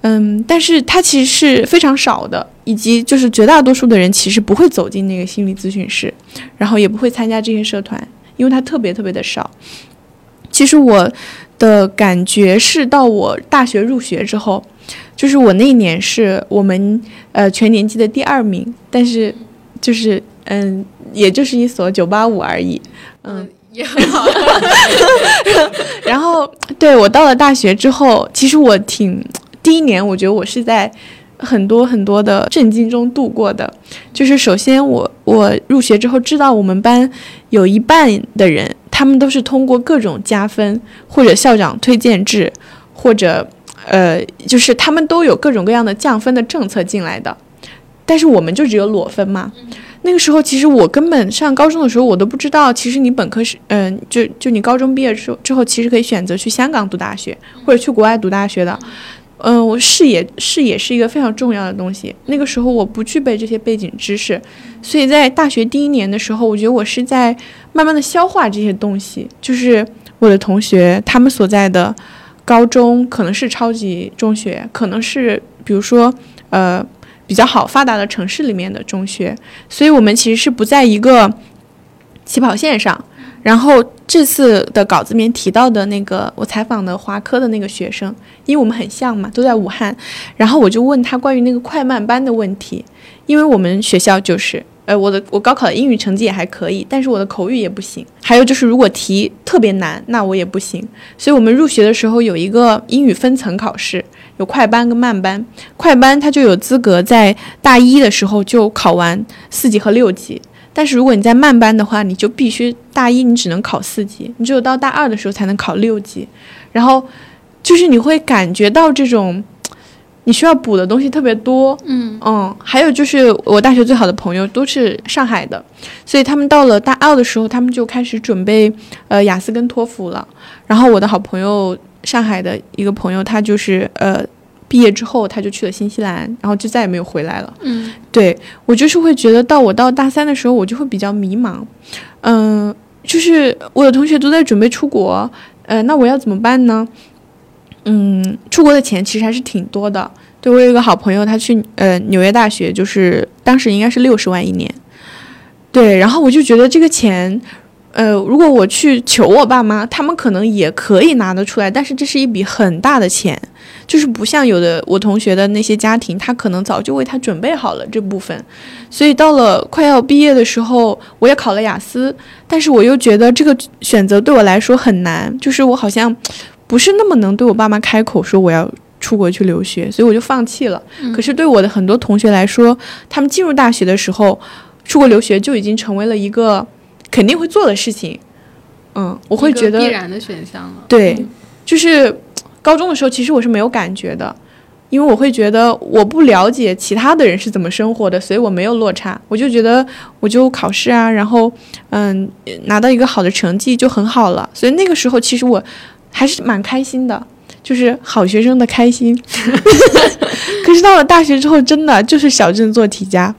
C: 嗯，但是它其实是非常少的，以及就是绝大多数的人其实不会走进那个心理咨询室，然后也不会参加这些社团。因为它特别特别的少，其实我的感觉是到我大学入学之后，就是我那一年是我们呃全年级的第二名，但是就是嗯，也就是一所九八五而已，
A: 嗯，也很好。
C: 然后对我到了大学之后，其实我挺第一年，我觉得我是在。很多很多的震惊中度过的，就是首先我我入学之后知道我们班有一半的人，他们都是通过各种加分或者校长推荐制，或者呃，就是他们都有各种各样的降分的政策进来的，但是我们就只有裸分嘛。那个时候其实我根本上高中的时候我都不知道，其实你本科是嗯，就就你高中毕业之后之后，其实可以选择去香港读大学或者去国外读大学的。嗯，我视野视野是一个非常重要的东西。那个时候我不具备这些背景知识，所以在大学第一年的时候，我觉得我是在慢慢的消化这些东西。就是我的同学他们所在的高中可能是超级中学，可能是比如说呃比较好发达的城市里面的中学，所以我们其实是不在一个起跑线上。然后这次的稿子里面提到的那个我采访的华科的那个学生，因为我们很像嘛，都在武汉，然后我就问他关于那个快慢班的问题，因为我们学校就是，呃，我的我高考的英语成绩也还可以，但是我的口语也不行，还有就是如果题特别难，那我也不行，所以我们入学的时候有一个英语分层考试，有快班跟慢班，快班他就有资格在大一的时候就考完四级和六级。但是如果你在慢班的话，你就必须大一你只能考四级，你只有到大二的时候才能考六级，然后就是你会感觉到这种你需要补的东西特别多，
A: 嗯。
C: 嗯，还有就是我大学最好的朋友都是上海的，所以他们到了大二的时候，他们就开始准备呃雅思跟托福了，然后我的好朋友上海的一个朋友，他就是呃。毕业之后，他就去了新西兰，然后就再也没有回来了。
A: 嗯，
C: 对我就是会觉得到我到大三的时候，我就会比较迷茫。嗯，就是我的同学都在准备出国，呃，那我要怎么办呢？嗯，出国的钱其实还是挺多的。对我有一个好朋友，他去呃纽约大学，就是当时应该是六十万一年。对，然后我就觉得这个钱。呃，如果我去求我爸妈，他们可能也可以拿得出来，但是这是一笔很大的钱，就是不像有的我同学的那些家庭，他可能早就为他准备好了这部分。所以到了快要毕业的时候，我也考了雅思，但是我又觉得这个选择对我来说很难，就是我好像不是那么能对我爸妈开口说我要出国去留学，所以我就放弃了。可是对我的很多同学来说，他们进入大学的时候，出国留学就已经成为了一个。肯定会做的事情，嗯，我会觉得
A: 必然的选项了。
C: 对，就是高中的时候，其实我是没有感觉的，因为我会觉得我不了解其他的人是怎么生活的，所以我没有落差。我就觉得我就考试啊，然后嗯，拿到一个好的成绩就很好了。所以那个时候其实我还是蛮开心的，就是好学生的开心。可是到了大学之后，真的就是小镇做题家。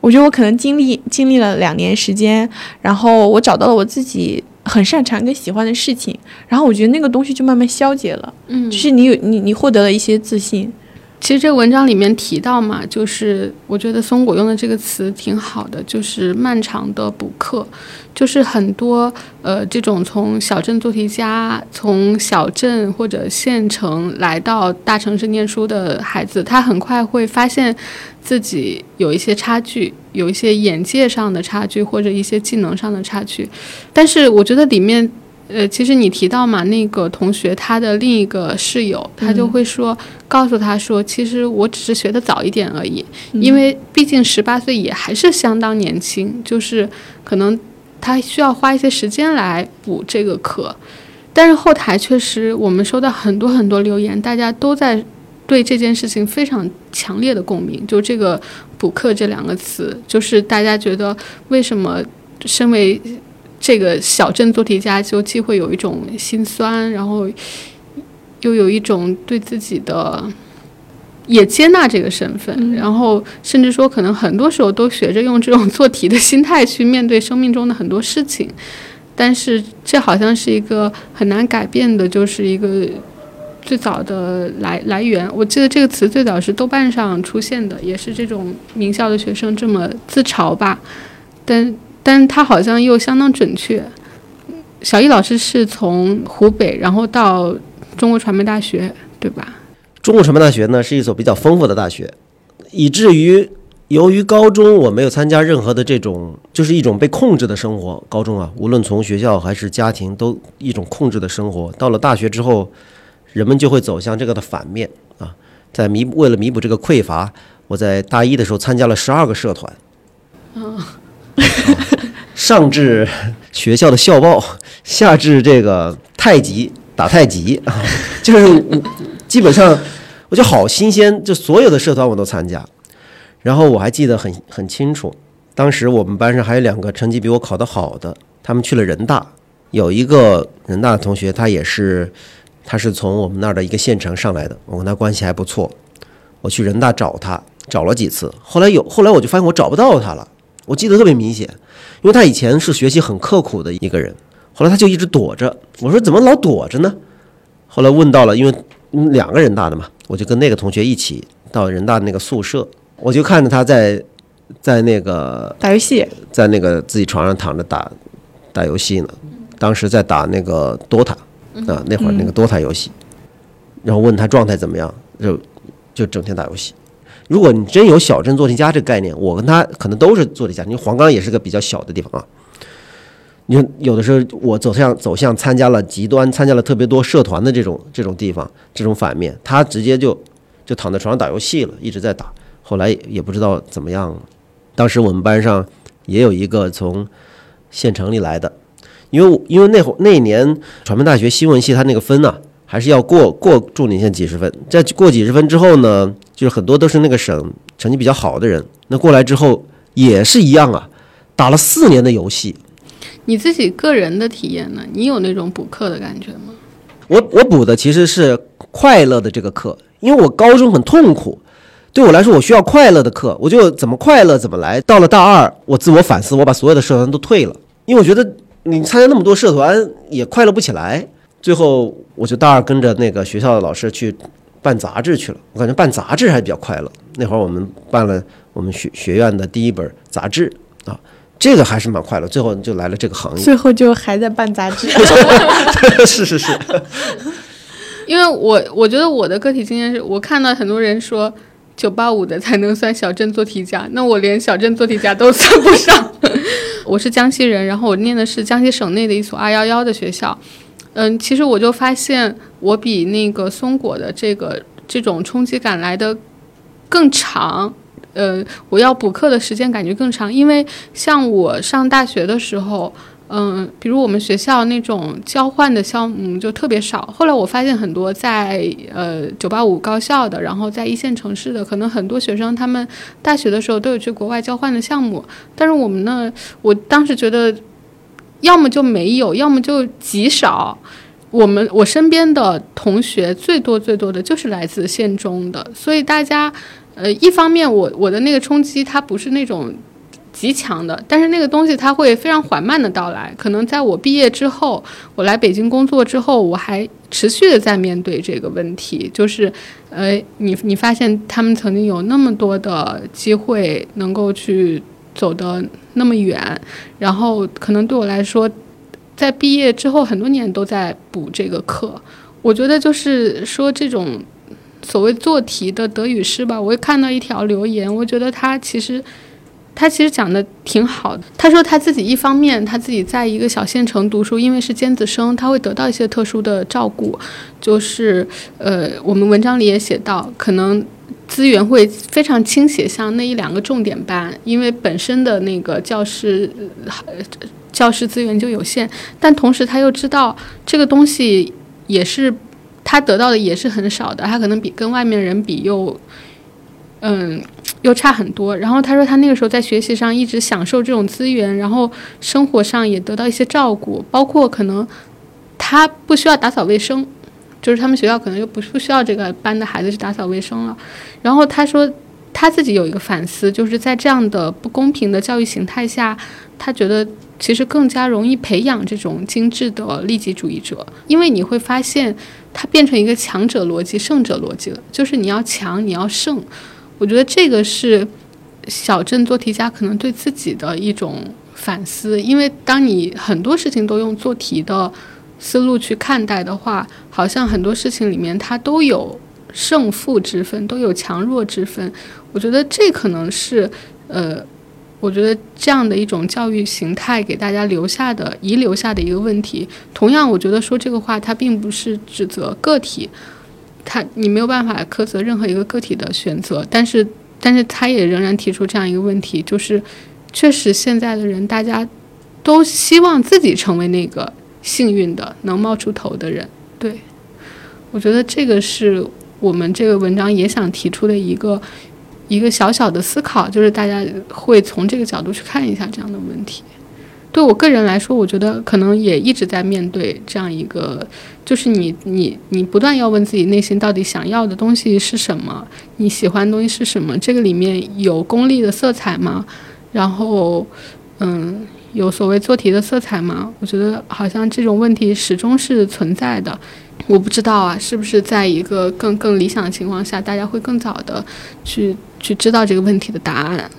C: 我觉得我可能经历经历了两年时间，然后我找到了我自己很擅长跟喜欢的事情，然后我觉得那个东西就慢慢消解了，
A: 嗯，
C: 就是你有你你获得了一些自信，
A: 其实这文章里面提到嘛，就是我觉得松果用的这个词挺好的，就是漫长的补课，就是很多呃这种从小镇做题家，从小镇或者县城来到大城市念书的孩子，他很快会发现自己有一些差距，有一些眼界上的差距或者一些技能上的差距，但是我觉得里面。呃，其实你提到嘛，那个同学他的另一个室友，他就会说，告诉他说，其实我只是学的早一点而已，因为毕竟十八岁也还是相当年轻，就是可能他需要花一些时间来补这个课。但是后台确实，我们收到很多很多留言，大家都在对这件事情非常强烈的共鸣，就这个“补课”这两个词，就是大家觉得为什么身为。这个小镇做题家就既会有一种心酸，然后又有一种对自己的也接纳这个身份，然后甚至说可能很多时候都学着用这种做题的心态去面对生命中的很多事情，但是这好像是一个很难改变的，就是一个最早的来来源。我记得这个词最早是豆瓣上出现的，也是这种名校的学生这么自嘲吧，但。但他好像又相当准确。小易老师是从湖北，然后到中国传媒大学，对吧？
B: 中国传媒大学呢是一所比较丰富的大学，以至于由于高中我没有参加任何的这种，就是一种被控制的生活。高中啊，无论从学校还是家庭，都一种控制的生活。到了大学之后，人们就会走向这个的反面啊。在弥为了弥补这个匮乏，我在大一的时候参加了十二个社团。嗯。上至学校的校报，下至这个太极打太极啊，就是基本上我觉得好新鲜，就所有的社团我都参加。然后我还记得很很清楚，当时我们班上还有两个成绩比我考得好的，他们去了人大。有一个人大的同学，他也是他是从我们那儿的一个县城上来的，我跟他关系还不错。我去人大找他，找了几次，后来有后来我就发现我找不到他了。我记得特别明显，因为他以前是学习很刻苦的一个人，后来他就一直躲着。我说怎么老躲着呢？后来问到了，因为两个人大的嘛，我就跟那个同学一起到人大的那个宿舍，我就看着他在在那个
C: 打游戏，
B: 在那个自己床上躺着打打游戏呢。当时在打那个 DOTA 啊，那会儿那个 DOTA 游戏，然后问他状态怎么样，就就整天打游戏。如果你真有小镇做题家这个概念，我跟他可能都是做题家。你黄冈也是个比较小的地方啊。你有的时候我走向走向参加了极端，参加了特别多社团的这种这种地方，这种反面，他直接就就躺在床上打游戏了，一直在打。后来也不知道怎么样了。当时我们班上也有一个从县城里来的，因为因为那会那一年传媒大学新闻系他那个分呢。还是要过过重点线几十分，在过几十分之后呢，就是很多都是那个省成绩比较好的人，那过来之后也是一样啊，打了四年的游戏。
A: 你自己个人的体验呢？你有那种补课的感觉吗？
B: 我我补的其实是快乐的这个课，因为我高中很痛苦，对我来说我需要快乐的课，我就怎么快乐怎么来。到了大二，我自我反思，我把所有的社团都退了，因为我觉得你参加那么多社团也快乐不起来。最后，我就大二跟着那个学校的老师去办杂志去了。我感觉办杂志还比较快乐。那会儿我们办了我们学学院的第一本杂志啊，这个还是蛮快乐。最后就来了这个行业。
C: 最后就还在办杂志。
B: 是是是。
A: 因为我我觉得我的个体经验是我看到很多人说九八五的才能算小镇做题家，那我连小镇做题家都算不上。我是江西人，然后我念的是江西省内的一所二幺幺的学校。嗯，其实我就发现我比那个松果的这个这种冲击感来的更长，呃，我要补课的时间感觉更长，因为像我上大学的时候，嗯，比如我们学校那种交换的项目就特别少。后来我发现很多在呃九八五高校的，然后在一线城市的，可能很多学生他们大学的时候都有去国外交换的项目，但是我们呢，我当时觉得。要么就没有，要么就极少。我们我身边的同学最多最多的就是来自县中的，所以大家，呃，一方面我我的那个冲击它不是那种极强的，但是那个东西它会非常缓慢的到来。可能在我毕业之后，我来北京工作之后，我还持续的在面对这个问题，就是，呃，你你发现他们曾经有那么多的机会能够去走得那么远，然后可能对我来说，在毕业之后很多年都在补这个课。我觉得就是说这种所谓做题的德语师吧，我会看到一条留言，我觉得他其实。他其实讲的挺好的。他说他自己一方面他自己在一个小县城读书，因为是尖子生，他会得到一些特殊的照顾。就是呃，我们文章里也写到，可能资源会非常倾斜向那一两个重点班，因为本身的那个教师呃教师资源就有限。但同时他又知道这个东西也是他得到的也是很少的，他可能比跟外面人比又嗯。又差很多。然后他说，他那个时候在学习上一直享受这种资源，然后生活上也得到一些照顾，包括可能他不需要打扫卫生，就是他们学校可能就不不需要这个班的孩子去打扫卫生了。然后他说他自己有一个反思，就是在这样的不公平的教育形态下，他觉得其实更加容易培养这种精致的利己主义者，因为你会发现他变成一个强者逻辑、胜者逻辑了，就是你要强，你要胜。我觉得这个是小镇做题家可能对自己的一种反思，因为当你很多事情都用做题的思路去看待的话，好像很多事情里面它都有胜负之分，都有强弱之分。我觉得这可能是呃，我觉得这样的一种教育形态给大家留下的遗留下的一个问题。同样，我觉得说这个话，它并不是指责个体。他你没有办法苛责任何一个个体的选择，但是，但是他也仍然提出这样一个问题，就是确实现在的人大家都希望自己成为那个幸运的能冒出头的人。对，我觉得这个是我们这个文章也想提出的一个一个小小的思考，就是大家会从这个角度去看一下这样的问题。对我个人来说，我觉得可能也一直在面对这样一个，就是你你你不断要问自己内心到底想要的东西是什么，你喜欢的东西是什么？这个里面有功利的色彩吗？然后，嗯，有所谓做题的色彩吗？我觉得好像这种问题始终是存在的。我不知道啊，是不是在一个更更理想的情况下，大家会更早的去去知道这个问题的答案？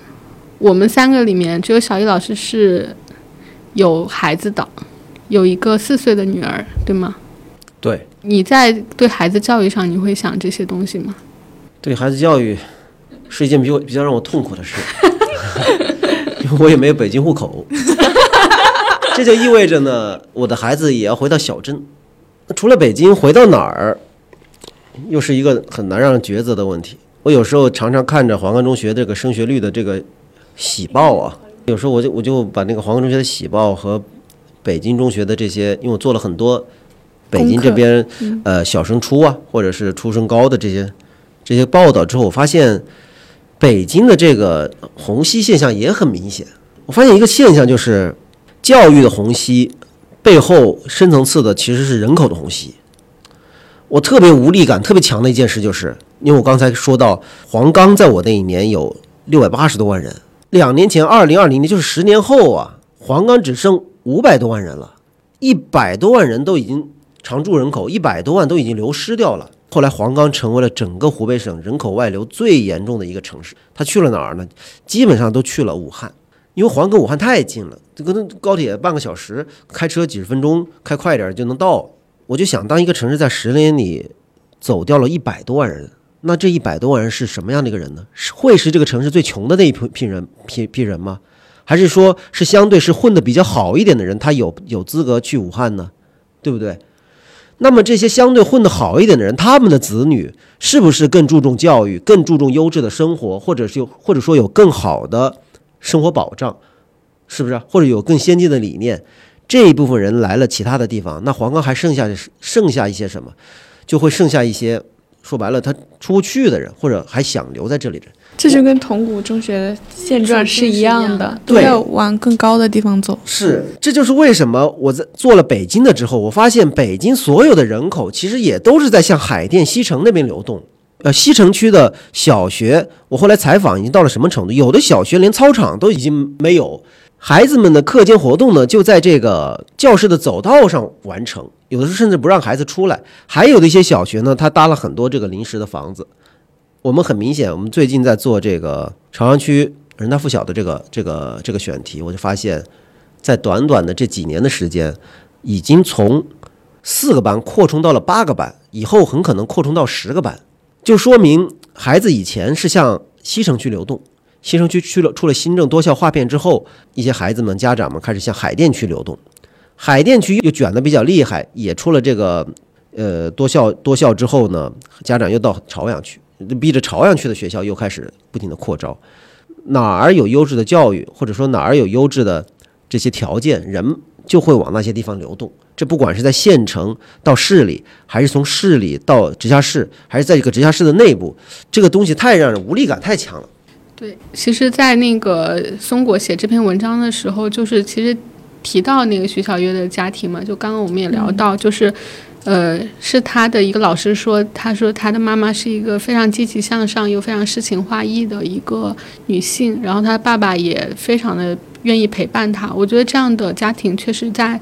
A: 我们三个里面，只有小易老师是。有孩子的，有一个四岁的女儿，对吗？
B: 对。
A: 你在对孩子教育上，你会想这些东西吗？
B: 对孩子教育是一件比我比较让我痛苦的事，因为我也没有北京户口，这就意味着呢，我的孩子也要回到小镇。那除了北京，回到哪儿，又是一个很难让人抉择的问题。我有时候常常看着黄冈中学这个升学率的这个喜报啊。有时候我就我就把那个黄冈中学的喜报和北京中学的这些，因为我做了很多北京这边呃小升初啊，或者是初升高的这些这些报道之后，我发现北京的这个虹吸现象也很明显。我发现一个现象，就是教育的虹吸背后深层次的其实是人口的虹吸。我特别无力感特别强的一件事，就是因为我刚才说到黄冈在我那一年有六百八十多万人。两年前，二零二零年就是十年后啊，黄冈只剩五百多万人了，一百多万人都已经常住人口，一百多万都已经流失掉了。后来黄冈成为了整个湖北省人口外流最严重的一个城市。他去了哪儿呢？基本上都去了武汉，因为黄跟武汉太近了，这跟高铁半个小时，开车几十分钟，开快点就能到。我就想，当一个城市在十年里走掉了一百多万人。那这一百多万人是什么样的一个人呢？是会是这个城市最穷的那一批批人批批人吗？还是说是相对是混得比较好一点的人，他有有资格去武汉呢？对不对？那么这些相对混得好一点的人，他们的子女是不是更注重教育，更注重优质的生活，或者是或者说有更好的生活保障，是不是？或者有更先进的理念？这一部分人来了其他的地方，那黄冈还剩下剩下一些什么？就会剩下一些。说白了，他出不去的人，或者还想留在这里的人，
C: 这就跟铜鼓中学的现状是一样的，
B: 都，
C: 要往更高的地方走。
B: 是，这就是为什么我在做了北京的之后，我发现北京所有的人口其实也都是在向海淀西城那边流动。呃，西城区的小学，我后来采访已经到了什么程度？有的小学连操场都已经没有，孩子们的课间活动呢就在这个教室的走道上完成，有的时候甚至不让孩子出来。还有的一些小学呢，他搭了很多这个临时的房子。我们很明显，我们最近在做这个朝阳区人大附小的这个这个这个选题，我就发现，在短短的这几年的时间，已经从四个班扩充到了八个班，以后很可能扩充到十个班。就说明孩子以前是向西城区流动，西城区去了出了新政多校划片之后，一些孩子们家长们开始向海淀区流动，海淀区又卷得比较厉害，也出了这个呃多校多校之后呢，家长又到朝阳区，逼着朝阳区的学校又开始不停的扩招，哪儿有优质的教育，或者说哪儿有优质的这些条件，人就会往那些地方流动。这不管是在县城到市里，还是从市里到直辖市，还是在这个直辖市的内部，这个东西太让人无力感太强了。
A: 对，其实，在那个松果写这篇文章的时候，就是其实提到那个徐小月的家庭嘛，就刚刚我们也聊到，就是，呃，是他的一个老师说，他说他的妈妈是一个非常积极向上又非常诗情画意的一个女性，然后他爸爸也非常的愿意陪伴他。我觉得这样的家庭确实在。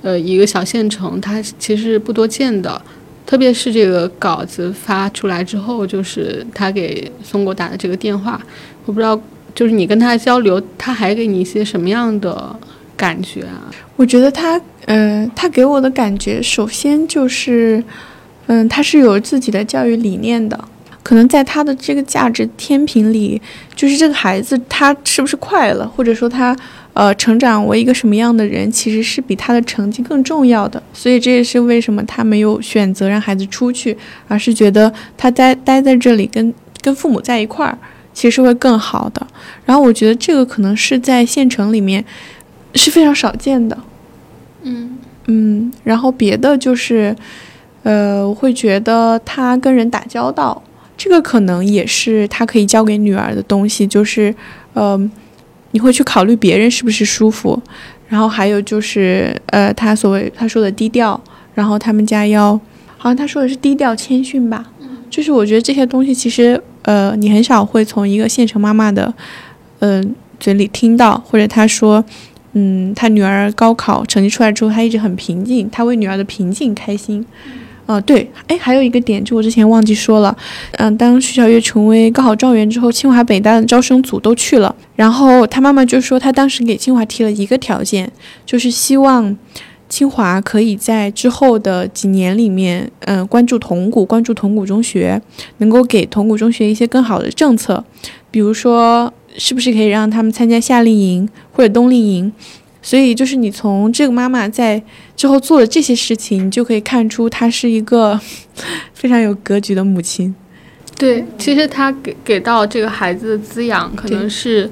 A: 呃，一个小县城，他其实不多见的，特别是这个稿子发出来之后，就是他给松果打的这个电话，我不知道，就是你跟他交流，他还给你一些什么样的感觉啊？
C: 我觉得他，嗯，他给我的感觉，首先就是，嗯，他是有自己的教育理念的，可能在他的这个价值天平里，就是这个孩子他是不是快乐，或者说他。呃，成长为一个什么样的人，其实是比他的成绩更重要的。所以这也是为什么他没有选择让孩子出去，而是觉得他待待在这里，跟跟父母在一块儿，其实会更好的。然后我觉得这个可能是在县城里面是非常少见的。
A: 嗯
C: 嗯，然后别的就是，呃，我会觉得他跟人打交道，这个可能也是他可以教给女儿的东西，就是，呃。你会去考虑别人是不是舒服，然后还有就是，呃，他所谓他说的低调，然后他们家要，好像他说的是低调谦逊吧，就是我觉得这些东西其实，呃，你很少会从一个县城妈妈的，嗯，嘴里听到，或者他说，嗯，他女儿高考成绩出来之后，他一直很平静，他为女儿的平静开心。啊，对，哎，还有一个点，就我之前忘记说了，嗯，当徐小月成为高考状元之后，清华北大的招生组都去了，然后他妈妈就说，他当时给清华提了一个条件，就是希望清华可以在之后的几年里面，嗯，关注铜鼓，关注铜鼓中学，能够给铜鼓中学一些更好的政策，比如说，是不是可以让他们参加夏令营或者冬令营。所以，就是你从这个妈妈在之后做的这些事情，你就可以看出她是一个 非常有格局的母亲。
A: 对，其实她给给到这个孩子的滋养，可能是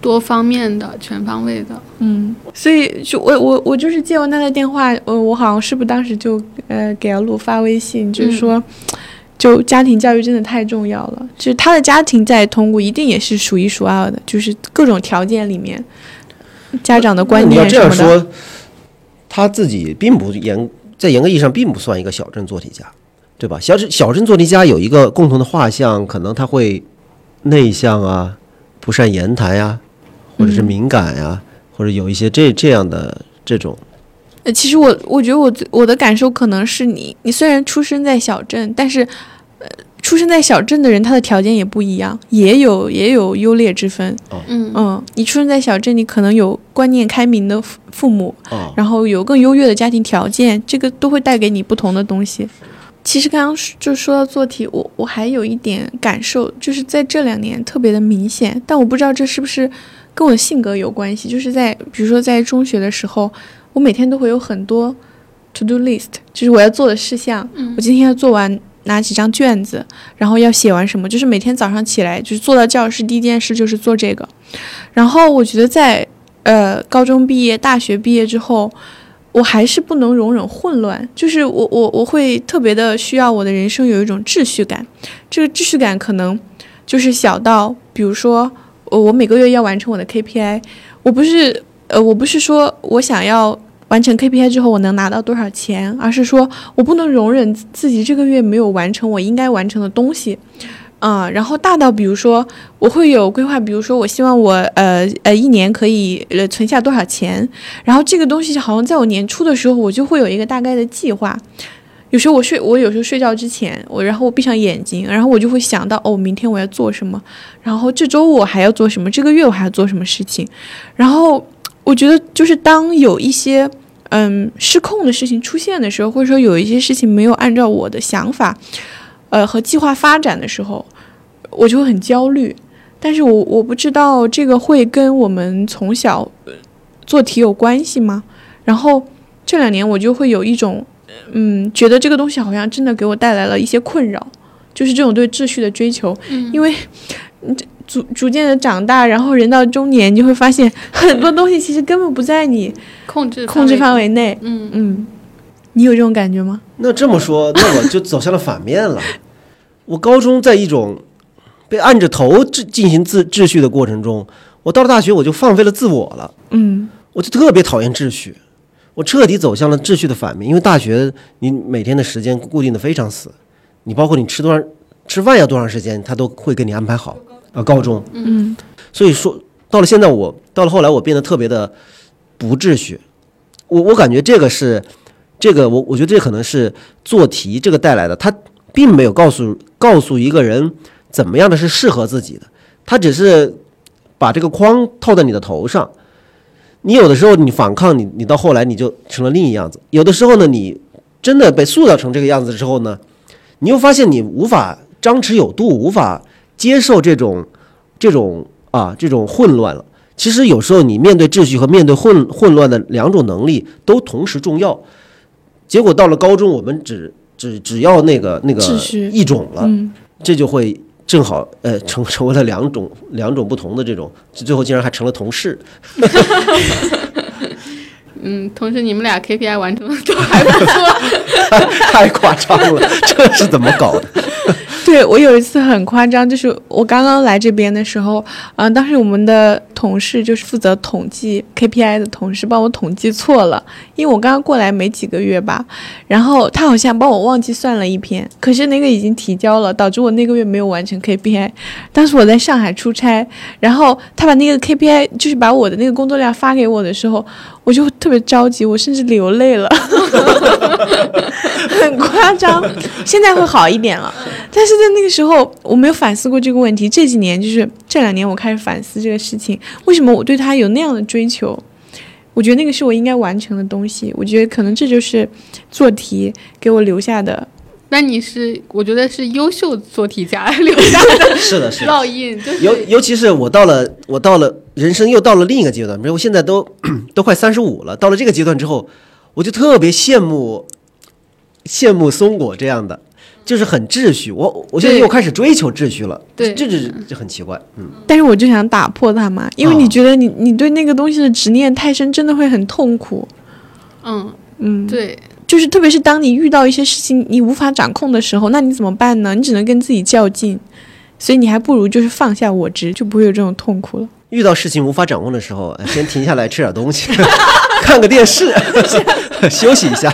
A: 多方面的、全方位的。
C: 嗯，所以就我我我就是接完她的电话，我我好像是不是当时就呃给阿路发微信，就是说，就家庭教育真的太重要了。就是他的家庭在通过一定也是数一数二的，就是各种条件里面。家长的观念
B: 你要这样说，他自己并不严，在严格意义上并不算一个小镇做题家，对吧？小镇小镇做题家有一个共同的画像，可能他会内向啊，不善言谈呀，或者是敏感呀，或者有一些这这样的这种。
C: 呃，其实我我觉得我我的感受可能是你，你虽然出生在小镇，但是。呃出生在小镇的人，他的条件也不一样，也有也有优劣之分。
A: 嗯
C: 嗯，你出生在小镇，你可能有观念开明的父父母，然后有更优越的家庭条件，这个都会带给你不同的东西。其实刚刚就说到做题，我我还有一点感受，就是在这两年特别的明显，但我不知道这是不是跟我的性格有关系。就是在比如说在中学的时候，我每天都会有很多 to do list，就是我要做的事项，我今天要做完。哪几张卷子，然后要写完什么？就是每天早上起来，就是坐到教室第一件事就是做这个。然后我觉得在呃高中毕业、大学毕业之后，我还是不能容忍混乱，就是我我我会特别的需要我的人生有一种秩序感。这个秩序感可能就是小到，比如说我我每个月要完成我的 KPI，我不是呃我不是说我想要完成 KPI 之后我能拿到多少钱，而是说我不能容忍自己这个月没有完成我应该完成的东西。啊、然后大到比如说我会有规划，比如说我希望我呃呃一年可以呃存下多少钱，然后这个东西好像在我年初的时候我就会有一个大概的计划。有时候我睡，我有时候睡觉之前，我然后我闭上眼睛，然后我就会想到哦，明天我要做什么，然后这周我还要做什么，这个月我还要做什么事情，然后我觉得就是当有一些嗯失控的事情出现的时候，或者说有一些事情没有按照我的想法，呃和计划发展的时候，我就会很焦虑。但是我我不知道这个会跟我们从小呃做题有关系吗？然后这两年我就会有一种嗯，觉得这个东西好像真的给我带来了一些困扰，就是这种对秩序的追求，
A: 嗯
C: 因为你这逐逐渐的长大，然后人到中年，你就会发现 很多东西其实根本不在你
A: 控制
C: 控制范
A: 围，
C: 内。
A: 嗯，
C: 嗯，你有这种感觉吗？
B: 那这么说，那我就走向了反面了。我高中在一种被按着头制进行秩秩序的过程中，我到了大学我就放飞了自我了，
C: 嗯
B: 我就特别讨厌秩序，我彻底走向了秩序的反面。因为大学你每天的时间固定的非常死，你包括你吃多长吃饭要多长时间，他都会给你安排好。啊，高中，
C: 嗯
B: 所以说到了现在我，到了后来我变得特别的不秩序。我我感觉这个是这个我我觉得这可能是做题这个带来的，他并没有告诉告诉一个人怎么样的是适合自己的，他只是把这个框套在你的头上。你有的时候你反抗你，你到后来你就成了另一样子。有的时候呢，你真的被塑造成这个样子之后呢，你又发现你无法张弛有度，无法接受这种这种啊这种混乱了。其实有时候你面对秩序和面对混混乱的两种能力都同时重要。结果到了高中，我们只只只要那个那个
C: 秩序
B: 一种了，
C: 嗯，
B: 这就会正好呃成成为了两种两种不同的这种，最后竟然还成了同事。
A: 嗯，同时你们俩 KPI 完成的都还不错，
B: 太夸张了，这是怎么搞的？
C: 对我有一次很夸张，就是我刚刚来这边的时候，嗯、当时我们的同事就是负责统计 KPI 的同事帮我统计错了，因为我刚刚过来没几个月吧，然后他好像帮我忘记算了一篇，可是那个已经提交了，导致我那个月没有完成 KPI。当时我在上海出差，然后他把那个 KPI 就是把我的那个工作量发给我的时候，我就特别着急，我甚至流泪了，很夸张。现在会好一点了，但是在那个时候我没有反思过这个问题。这几年就是这两年，我开始反思这个事情，为什么我对他有那样的追求？我觉得那个是我应该完成的东西。我觉得可能这就是做题给我留下的。
A: 那你是我觉得是优秀做题家留下的
B: 是的，是的。
A: 烙印，就是
B: 尤尤其是我到了，我到了人生又到了另一个阶段，比如我现在都 都快三十五了，到了这个阶段之后，我就特别羡慕羡慕松果这样的，就是很秩序。我我现在又开始追求秩序了，
A: 对
B: 这这这很奇怪，嗯，
C: 但是我就想打破它嘛，因为
B: 哦
C: 你觉得你你对那个东西的执念太深，真的会很痛苦。
A: 嗯，
C: 嗯，
A: 对，
C: 就是特别是当你遇到一些事情你无法掌控的时候，那你怎么办呢？你只能跟自己较劲，所以你还不如就是放下我执，就不会有这种痛苦了。
B: 遇到事情无法掌控的时候，哎先停下来吃点东西，看个电视，休息一下。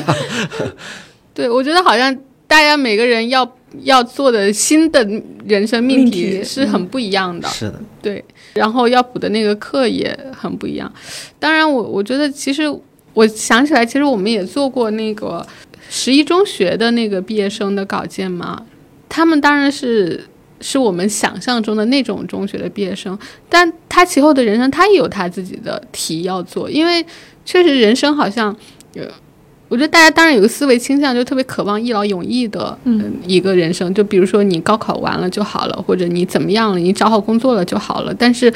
A: 对，我觉得好像大家每个人要要做的新的人生命
C: 命
A: 题。
C: 题
A: 是很不一样的，
B: 是的，
A: 对，然后要补的那个课也很不一样。当然我，我觉得其实我想起来，其实我们也做过那个十一中学的那个毕业生的稿件嘛，他们当然是。是我们想象中的那种中学的毕业生，但他其后的人生他也有他自己的题要做，因为确实人生好像，呃，我觉得大家当然有个思维倾向，就特别渴望一劳永逸的，
C: 嗯
A: 一个人生。就比如说你高考完了就好了，或者你怎么样了，你找好工作了就好了。但是，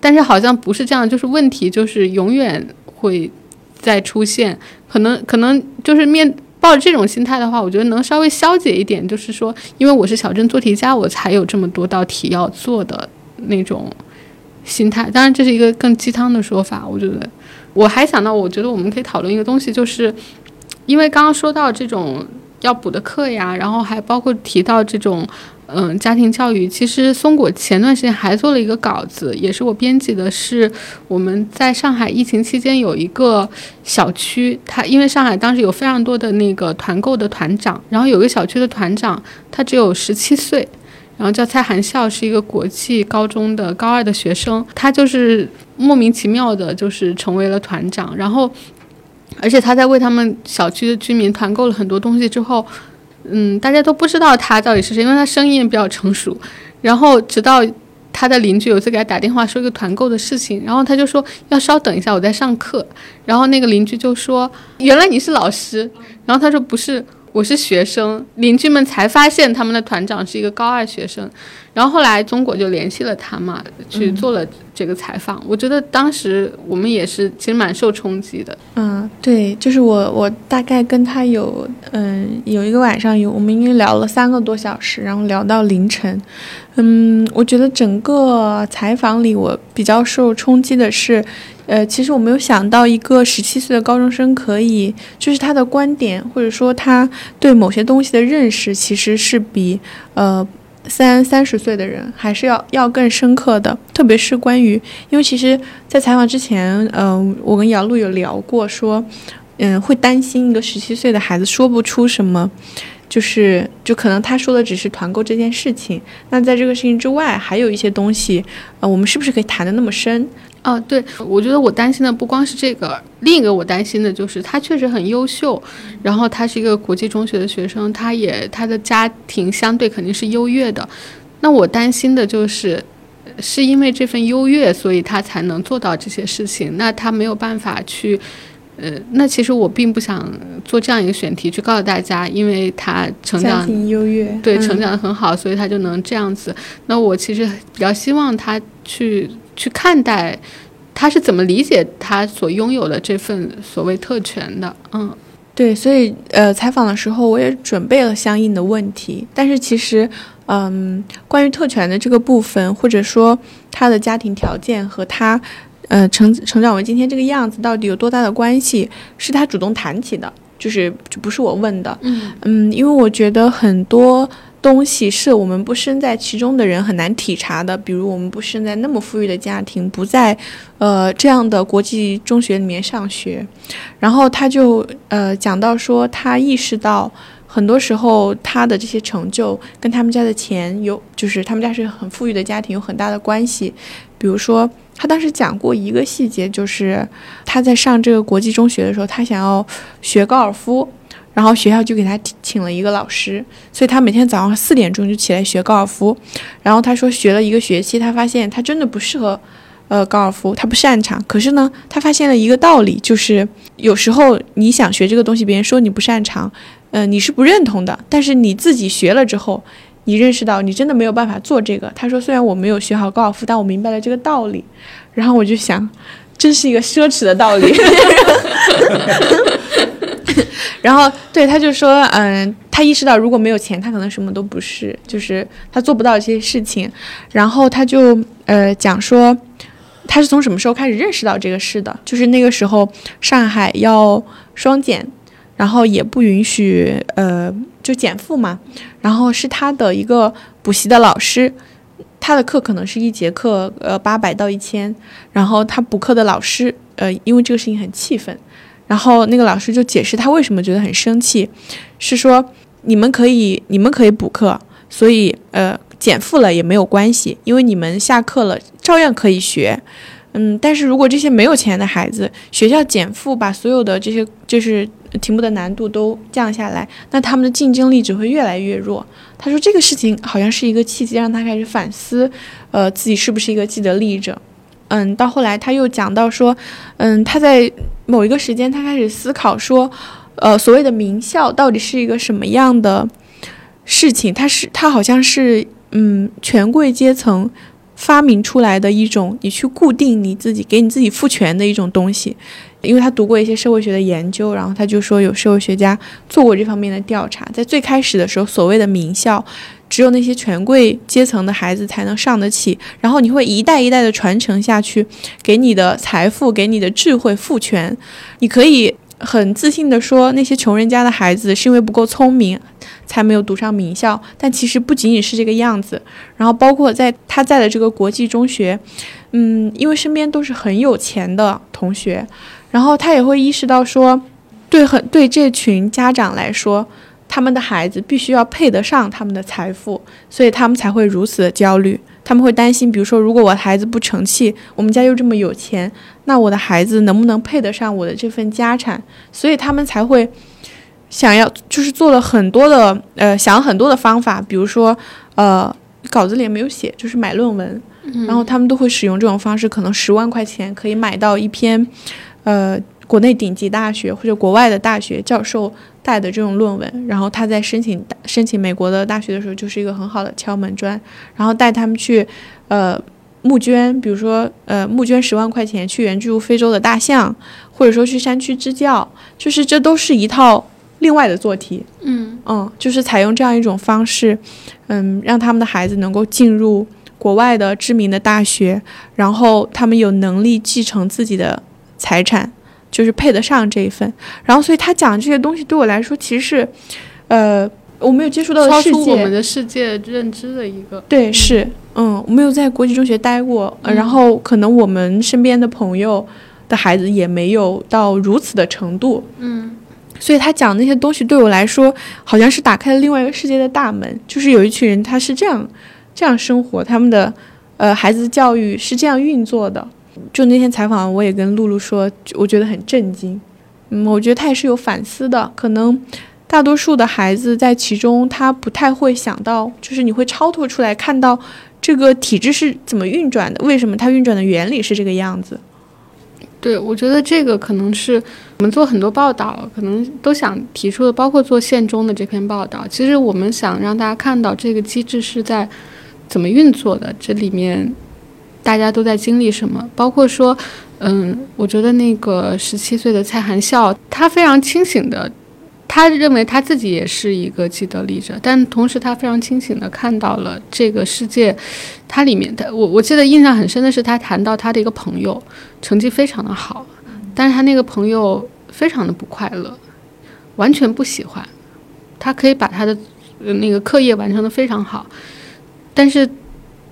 A: 但是好像不是这样，就是问题就是永远会再出现，可能可能就是面。抱着这种心态的话，我觉得能稍微消解一点，就是说，因为我是小镇做题家，我才有这么多道题要做的那种心态。当然，这是一个更鸡汤的说法。我觉得，我还想到，我觉得我们可以讨论一个东西，就是因为刚刚说到这种要补的课呀，然后还包括提到这种嗯家庭教育，其实松果前段时间还做了一个稿子，也是我编辑的，是我们在上海疫情期间有一个小区，它因为上海当时有非常多的那个团购的团长，然后有个小区的团长他只有十七岁。然后叫蔡含笑，是一个国际高中的高二的学生，他就是莫名其妙的，就是成为了团长。然后，而且他在为他们小区的居民团购了很多东西之后，嗯，大家都不知道他到底是谁，因为他声音也比较成熟。然后直到他的邻居有一次给他打电话说一个团购的事情，然后他就说要稍等一下，我在上课。然后那个邻居就说：“原来你是老师。”然后他说：“不是。”我是学生，邻居们才发现他们的团长是一个高二学生，然后后来中国就联系了他嘛，去做了这个采访。我觉得当时我们也是其实蛮受冲击的。
C: 嗯，对，就是我我大概跟他有嗯有一个晚上有我们应该聊了三个多小时，然后聊到凌晨。嗯，我觉得整个采访里我比较受冲击的是。呃，其实我没有想到一个十七岁的高中生可以，就是他的观点或者说他对某些东西的认识，其实是比呃三三十岁的人还是要要更深刻的。特别是关于，因为其实，在采访之前，嗯，我跟姚璐有聊过，说，嗯，会担心一个十七岁的孩子说不出什么，就是就可能他说的只是团购这件事情。那在这个事情之外，还有一些东西，呃，我们是不是可以谈的那么深？
A: 哦，对，我觉得我担心的不光是这个，另一个我担心的就是他确实很优秀，然后他是一个国际中学的学生，他也他的家庭相对肯定是优越的。那我担心的就是，是因为这份优越，所以他才能做到这些事情。那他没有办法去，呃，那其实我并不想做这样一个选题去告诉大家，因为他成长
C: 优越，
A: 对，成长的很好，所以他就能这样子。那我其实比较希望他去。去看待他是怎么理解他所拥有的这份所谓特权的，嗯，
C: 对，所以呃，采访的时候我也准备了相应的问题，但是其实，嗯，关于特权的这个部分，或者说他的家庭条件和他，呃，成成长为今天这个样子到底有多大的关系，是他主动谈起的，就是就不是我问的，
A: 嗯
C: 嗯，因为我觉得很多。东西是我们不身在其中的人很难体察的，比如我们不生在那么富裕的家庭，不在，呃这样的国际中学里面上学，然后他就呃讲到说，他意识到很多时候他的这些成就跟他们家的钱有，就是他们家是很富裕的家庭有很大的关系，比如说他当时讲过一个细节，就是他在上这个国际中学的时候，他想要学高尔夫。然后学校就给他请了一个老师，所以他每天早上四点钟就起来学高尔夫。然后他说学了一个学期，他发现他真的不适合，呃，高尔夫，他不擅长。可是呢，他发现了一个道理，就是有时候你想学这个东西，别人说你不擅长，嗯，你是不认同的。但是你自己学了之后，你认识到你真的没有办法做这个。他说，虽然我没有学好高尔夫，但我明白了这个道理。然后我就想，真是一个奢侈的道理。然后，对，他就说，嗯，他意识到如果没有钱，他可能什么都不是，就是他做不到这些事情。然后他就，呃，讲说，他是从什么时候开始认识到这个事的？就是那个时候，上海要双减，然后也不允许，呃，就减负嘛。然后是他的一个补习的老师，他的课可能是一节课，呃，八百到一千。然后他补课的老师，呃，因为这个事情很气愤。然后那个老师就解释他为什么觉得很生气，是说你们可以你们可以补课，所以呃减负了也没有关系，因为你们下课了照样可以学，嗯，但是如果这些没有钱的孩子，学校减负把所有的这些就是题目的难度都降下来，那他们的竞争力只会越来越弱。他说这个事情好像是一个契机，让他开始反思，呃自己是不是一个既得利益者。嗯，到后来他又讲到说，嗯，他在某一个时间，他开始思考说，呃，所谓的名校到底是一个什么样的事情？他是他好像是嗯，权贵阶层发明出来的一种，你去固定你自己，给你自己赋权的一种东西。因为他读过一些社会学的研究，然后他就说有社会学家做过这方面的调查，在最开始的时候，所谓的名校。只有那些权贵阶层的孩子才能上得起，然后你会一代一代的传承下去，给你的财富、给你的智慧赋权。你可以很自信的说，那些穷人家的孩子是因为不够聪明，才没有读上名校。但其实不仅仅是这个样子，然后包括在他在的这个国际中学，嗯，因为身边都是很有钱的同学，然后他也会意识到说，对很对这群家长来说，他们的孩子必须要配得上他们的财富，所以他们才会如此的焦虑。他们会担心，比如说，如果我的孩子不成器，我们家又这么有钱，那我的孩子能不能配得上我的这份家产？所以他们才会想要，就是做了很多的，呃，想很多的方法，比如说，呃，稿子里也没有写，就是买论文，然后他们都会使用这种方式，可能十万块钱可以买到一篇，呃，国内顶级大学或者国外的大学教授。带的这种论文，然后他在申请申请美国的大学的时候，就是一个很好的敲门砖。然后带他们去，呃，募捐，比如说，呃，募捐十万块钱去援助非洲的大象，或者说去山区支教，就是这都是一套另外的做题。
A: 嗯
C: 嗯，就是采用这样一种方式，嗯，让他们的孩子能够进入国外的知名的大学，然后他们有能力继承自己的财产。就是配得上这一份，然后所以他讲这些东西对我来说其实是，呃，我没有接触到
A: 超出我们的世界认知的一个。
C: 对，是，嗯，我没有在国际中学待过，然后可能我们身边的朋友的孩子也没有到如此的程度，
A: 嗯，
C: 所以他讲那些东西对我来说好像是打开了另外一个世界的大门，就是有一群人他是这样这样生活，他们的呃孩子的教育是这样运作的。就那天采访，我也跟露露说，我觉得很震惊。嗯，我觉得他也是有反思的。可能大多数的孩子在其中，他不太会想到，就是你会超脱出来看到这个体制是怎么运转的，为什么它运转的原理是这个样子。
A: 对，我觉得这个可能是我们做很多报道，可能都想提出的，包括做县中的这篇报道。其实我们想让大家看到这个机制是在怎么运作的，这里面。大家都在经历什么？包括说，嗯，我觉得那个十七岁的蔡含笑，他非常清醒的，他认为他自己也是一个既得利者，但同时他非常清醒的看到了这个世界，它里面的我我记得印象很深的是他谈到他的一个朋友，成绩非常的好，但是他那个朋友非常的不快乐，完全不喜欢，他可以把他的那个课业完成的非常好，但是。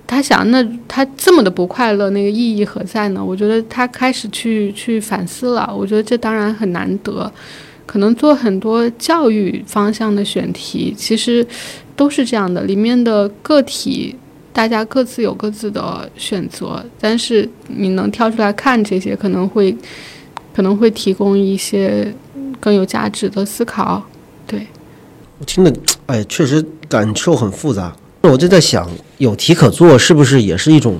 A: 他想，那他这么的不快乐，那个意义何在呢？我觉得他开始去去反思了。我觉得这当然很难得，可能做很多教育方向的选题，其实都是这样的。里面的个体，大家各自有各自的选择，但是你能跳出来看这些，可能会可能会提供一些更有价值的思考。对
B: 我听的，哎，确实感受很复杂。那我就在想，有题可做是不是也是一种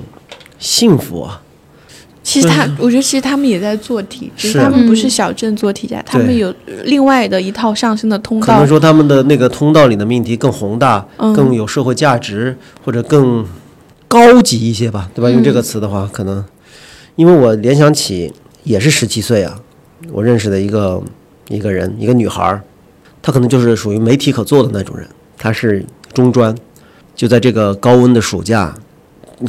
B: 幸福啊？
C: 其实他，我觉得其实他们也在做题，只是他们不是小镇做题家，他们有另外的一套上升的通道。
B: 可能说他们的那个通道里的命题更宏大，更有社会价值，或者更高级一些吧，对吧？用这个词的话，可能因为我联想起也是十七岁啊，我认识的一个一个人，一个女孩儿，她可能就是属于没题可做的那种人，她是中专。就在这个高温的暑假，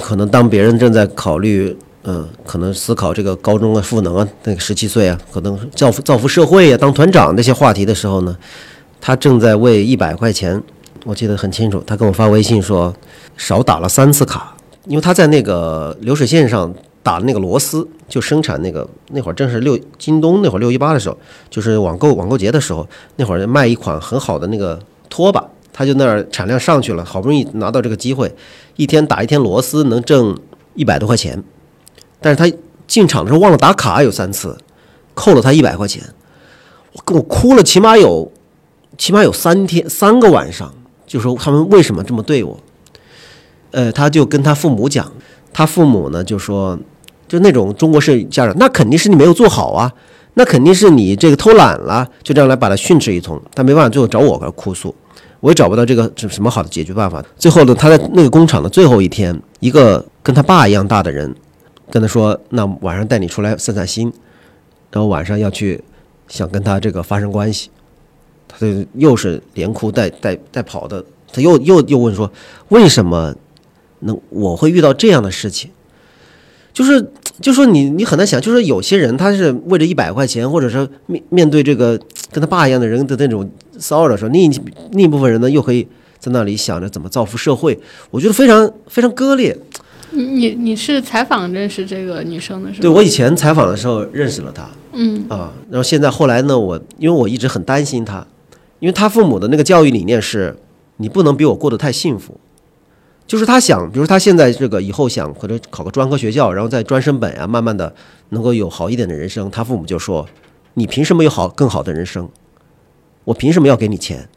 B: 可能当别人正在考虑，嗯，可能思考这个高中的赋能啊，那个十七岁啊，可能造福造福社会啊，当团长那些话题的时候呢，他正在为一百块钱，我记得很清楚，他跟我发微信说少打了三次卡，因为他在那个流水线上打那个螺丝，就生产那个那会儿正是六京东那会儿六一八的时候，就是网购网购节的时候，那会儿卖一款很好的那个拖把。他就那儿产量上去了，好不容易拿到这个机会，一天打一天螺丝能挣一百多块钱，但是他进厂的时候忘了打卡，有三次，扣了他一百块钱，我跟我哭了，起码有起码有三天三个晚上，就说他们为什么这么对我，呃，他就跟他父母讲，他父母呢就说，就那种中国式家长，那肯定是你没有做好啊，那肯定是你这个偷懒了，就这样来把他训斥一通，他没办法，最后找我这哭诉。我也找不到这个什什么好的解决办法。最后呢，他在那个工厂的最后一天，一个跟他爸一样大的人跟他说：“那晚上带你出来散散心。”然后晚上要去想跟他这个发生关系，他就又是连哭带带带跑的。他又又又问说：“为什么能我会遇到这样的事情？”就是就说你你很难想，就是有些人他是为了一百块钱，或者说面面对这个跟他爸一样的人的那种骚扰的时候，另一另一部分人呢又可以在那里想着怎么造福社会，我觉得非常非常割裂。
A: 你你你是采访认识这个女生的是吗？
B: 对我以前采访的时候认识了她，
A: 嗯
B: 啊，然后现在后来呢，我因为我一直很担心她，因为她父母的那个教育理念是，你不能比我过得太幸福，就是她想，比如她现在这个以后想或者考个专科学校，然后再专升本啊，慢慢的能够有好一点的人生，她父母就说，你凭什么有好更好的人生？我凭什么要给你钱？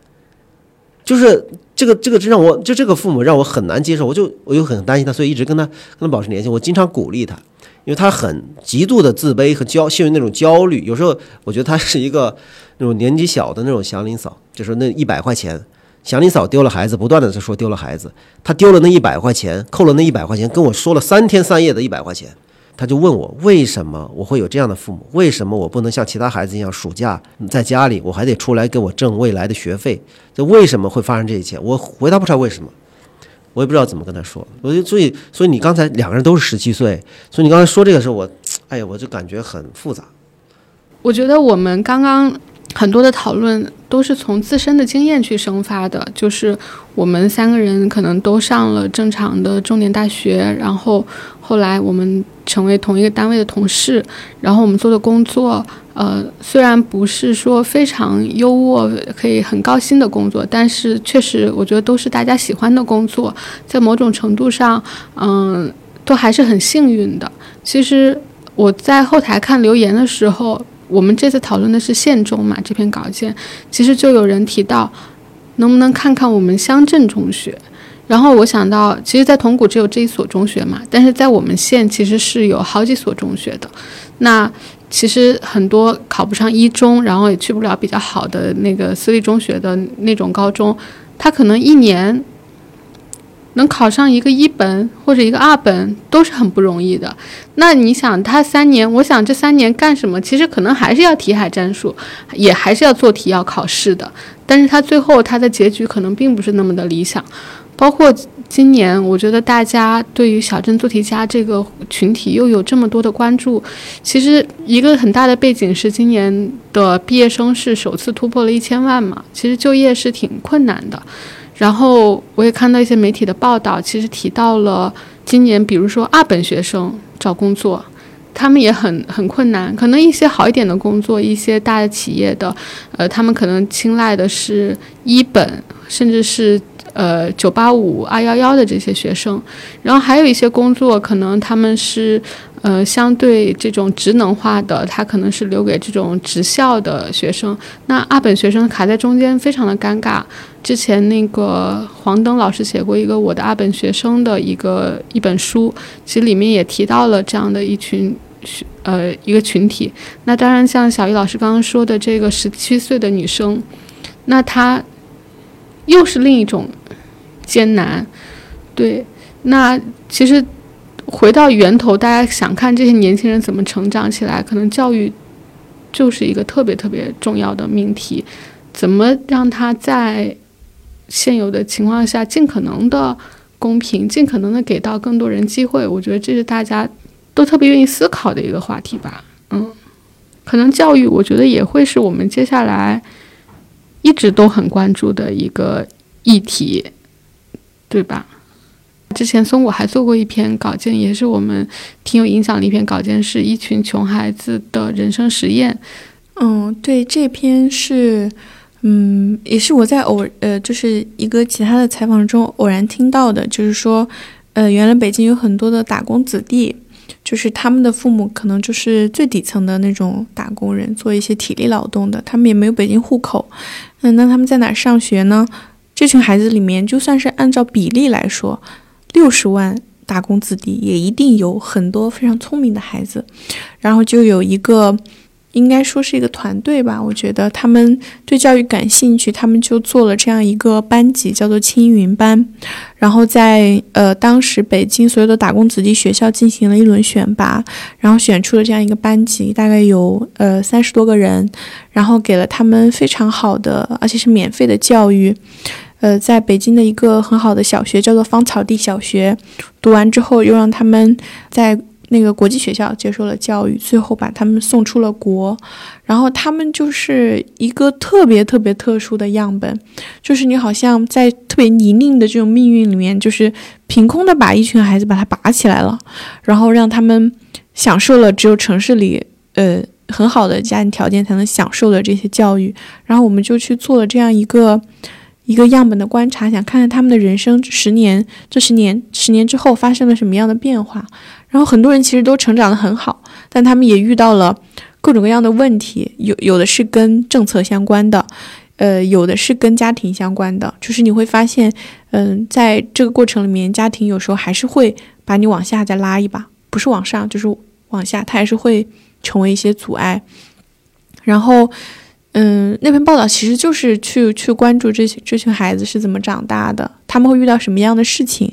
B: 就是这个这个，让我就这个父母让我很难接受，我就我又很担心他，所以一直跟他跟他保持联系。我经常鼓励他，因为他很极度的自卑和焦，陷入那种焦虑。有时候我觉得他是一个那种年纪小的那种祥林嫂，就是那一百块钱，祥林嫂丢了孩子，不断的在说丢了孩子，他丢了那一百块钱，扣了那一百块钱，跟我说了三天三夜的一百块钱。他就问我为什么我会有这样的父母？为什么我不能像其他孩子一样，暑假在家里，我还得出来给我挣未来的学费？这为什么会发生这一切？我回答不出来为什么，我也不知道怎么跟他说。我就所以所以你刚才两个人都是十七岁，所以你刚才说这个时候，我哎呀，我就感觉很复杂。
A: 我觉得我们刚刚很多的讨论都是从自身的经验去生发的，就是我们三个人可能都上了正常的重点大学，然后后来我们成为同一个单位的同事，然后我们做的工作，呃，虽然不是说非常优渥、可以很高薪的工作，但是确实我觉得都是大家喜欢的工作，在某种程度上，嗯、都还是很幸运的。其实我在后台看留言的时候，我们这次讨论的是县中嘛这篇稿件，其实就有人提到，能不能看看我们乡镇中学？然后我想到，其实，在铜鼓只有这一所中学嘛，但是在我们县其实是有好几所中学的。那其实很多考不上一中，然后也去不了比较好的那个私立中学的那种高中，他可能一年能考上一个一本或者一个二本都是很不容易的。那你想，他三年，我想这三年干什么？其实可能还是要题海战术，也还是要做题要考试的。但是他最后他的结局可能并不是那么的理想。包括今年，我觉得大家对于小镇做题家这个群体又有这么多的关注，其实一个很大的背景是今年的毕业生是首次突破了一千万嘛，其实就业是挺困难的。然后我也看到一些媒体的报道，其实提到了今年，比如说二本学生找工作，他们也很很困难。可能一些好一点的工作，一些大的企业的，呃，他们可能青睐的是一本，甚至是呃九八五、二幺幺的这些学生。然后还有一些工作，可能他们是呃相对这种职能化的，他可能是留给这种职校的学生。那二本学生卡在中间，非常的尴尬。之前那个黄登老师写过一个我的二本学生的一个一本书，其实里面也提到了这样的一群呃一个群体。那当然，像小易老师刚刚说的这个十七岁的女生，那她又是另一种艰难。对，那其实回到源头，大家想看这些年轻人怎么成长起来，可能教育就是一个特别特别重要的命题，怎么让他在现有的情况下，尽可能的公平，尽可能的给到更多人机会。我觉得这是大家都特别愿意思考的一个话题吧。嗯，可能教育，我觉得也会是我们接下来一直都很关注的一个议题，对吧？之前松果还做过一篇稿件，也是我们挺有影响的一篇稿件，是一群穷孩子的人生实验。
C: 嗯，对，这篇是，嗯，也是我在偶呃，就是一个其他的采访中偶然听到的，就是说，呃，原来北京有很多的打工子弟，就是他们的父母可能就是最底层的那种打工人，做一些体力劳动的，他们也没有北京户口，嗯，那他们在哪上学呢？这群孩子里面，就算是按照比例来说，六十万打工子弟，也一定有很多非常聪明的孩子，然后就有一个。应该说是一个团队吧，我觉得他们对教育感兴趣，他们就做了这样一个班级，叫做青云班。然后在呃当时北京所有的打工子弟学校进行了一轮选拔，然后选出了这样一个班级，大概有呃三十多个人，然后给了他们非常好的，而且是免费的教育。呃，在北京的一个很好的小学叫做芳草地小学，读完之后又让他们在那个国际学校接受了教育，最后把他们送出了国。然后他们就是一个特别特别特殊的样本，就是你好像在特别泥泞的这种命运里面，就是凭空的把一群孩子把他拔起来了，然后让他们享受了只有城市里呃很好的家庭条件才能享受的这些教育。然后我们就去做了这样一个一个样本的观察，想看看他们的人生十年这十年十年之后发生了什么样的变化。然后很多人其实都成长得很好，但他们也遇到了。各种各样的问题，有有的是跟政策相关的，呃，有的是跟家庭相关的。就是你会发现，嗯，在这个过程里面，家庭有时候还是会把你往下再拉一把，不是往上就是往下，它还是会成为一些阻碍。然后，嗯，那篇报道其实就是去去关注这些这群孩子是怎么长大的，他们会遇到什么样的事情，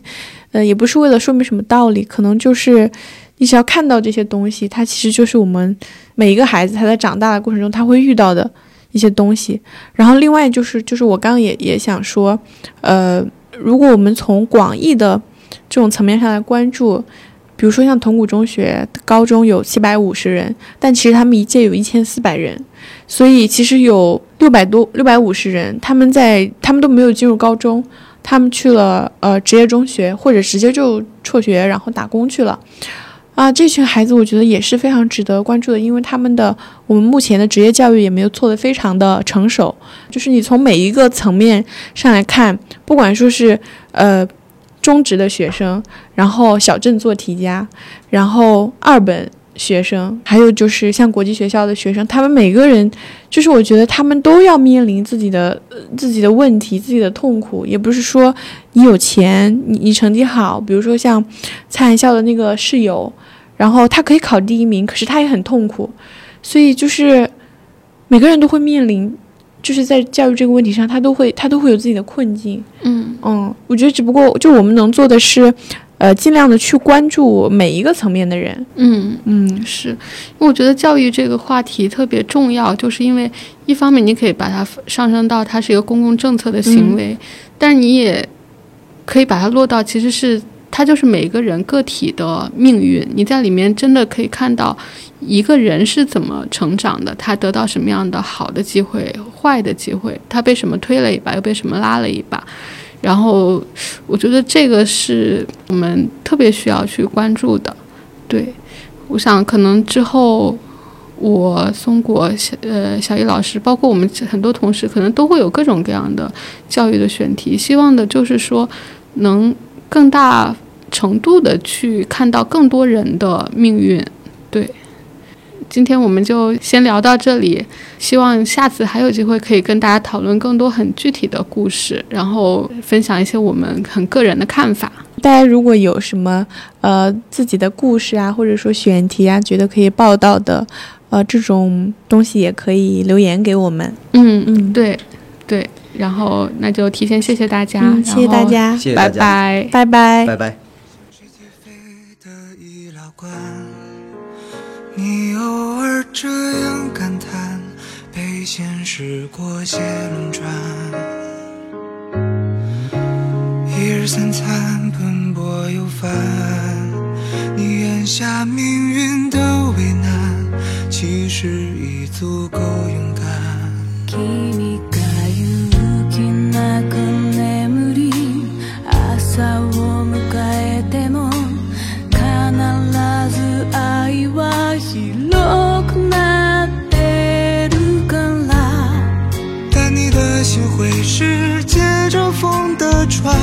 C: 呃，也不是为了说明什么道理，可能就是你只要看到这些东西，它其实就是我们。每一个孩子他在长大的过程中，他会遇到的一些东西。然后另外就是，就是我刚刚也也想说，呃，如果我们从广义的这种层面上来关注，比如说像铜鼓中学高中有七百五十人，但其实他们一届有一千四百人，所以其实有六百多六百五十人，他们在他们都没有进入高中，他们去了呃职业中学，或者直接就辍学然后打工去了。啊，这群孩子我觉得也是非常值得关注的，因为他们的我们目前的职业教育也没有做得非常的成熟，就是你从每一个层面上来看，不管说是呃中职的学生，然后小镇做题家，然后二本。学生，还有就是像国际学校的学生，他们每个人，就是我觉得他们都要面临自己的自己的问题、自己的痛苦。也不是说你有钱，你你成绩好，比如说像蔡海校的那个室友，然后他可以考第一名，可是他也很痛苦。所以就是每个人都会面临，就是在教育这个问题上，他都会他都会有自己的困境。
A: 嗯
C: 嗯，我觉得只不过就我们能做的是。呃，尽量的去关注每一个层面的人。
A: 嗯嗯，是，因为我觉得教育这个话题特别重要，就是因为一方面你可以把它上升到它是一个公共政策的行为，但你也可以把它落到其实是它就是每个人个体的命运。你在里面真的可以看到一个人是怎么成长的，他得到什么样的好的机会、坏的机会，他被什么推了一把，又被什么拉了一把。然后，我觉得这个是我们特别需要去关注的。对，我想可能之后，我松果小呃小易老师，包括我们很多同事，可能都会有各种各样的教育的选题。希望的就是说，能更大程度的去看到更多人的命运。对。今天我们就先聊到这里，希望下次还有机会可以跟大家讨论更多很具体的故事，然后分享一些我们很个人的看法。
C: 大家如果有什么呃自己的故事啊，或者说选题啊，觉得可以报道的，呃这种东西也可以留言给我们。
A: 嗯嗯，对对，然后那就提前谢谢大家，
C: 谢谢大家，
A: 拜拜，
C: 拜拜，
B: 拜拜。
D: 你偶尔这样感叹，被现实裹挟轮转，一日三餐奔波又烦，你眼下命运的为难，其实已足够勇敢。船，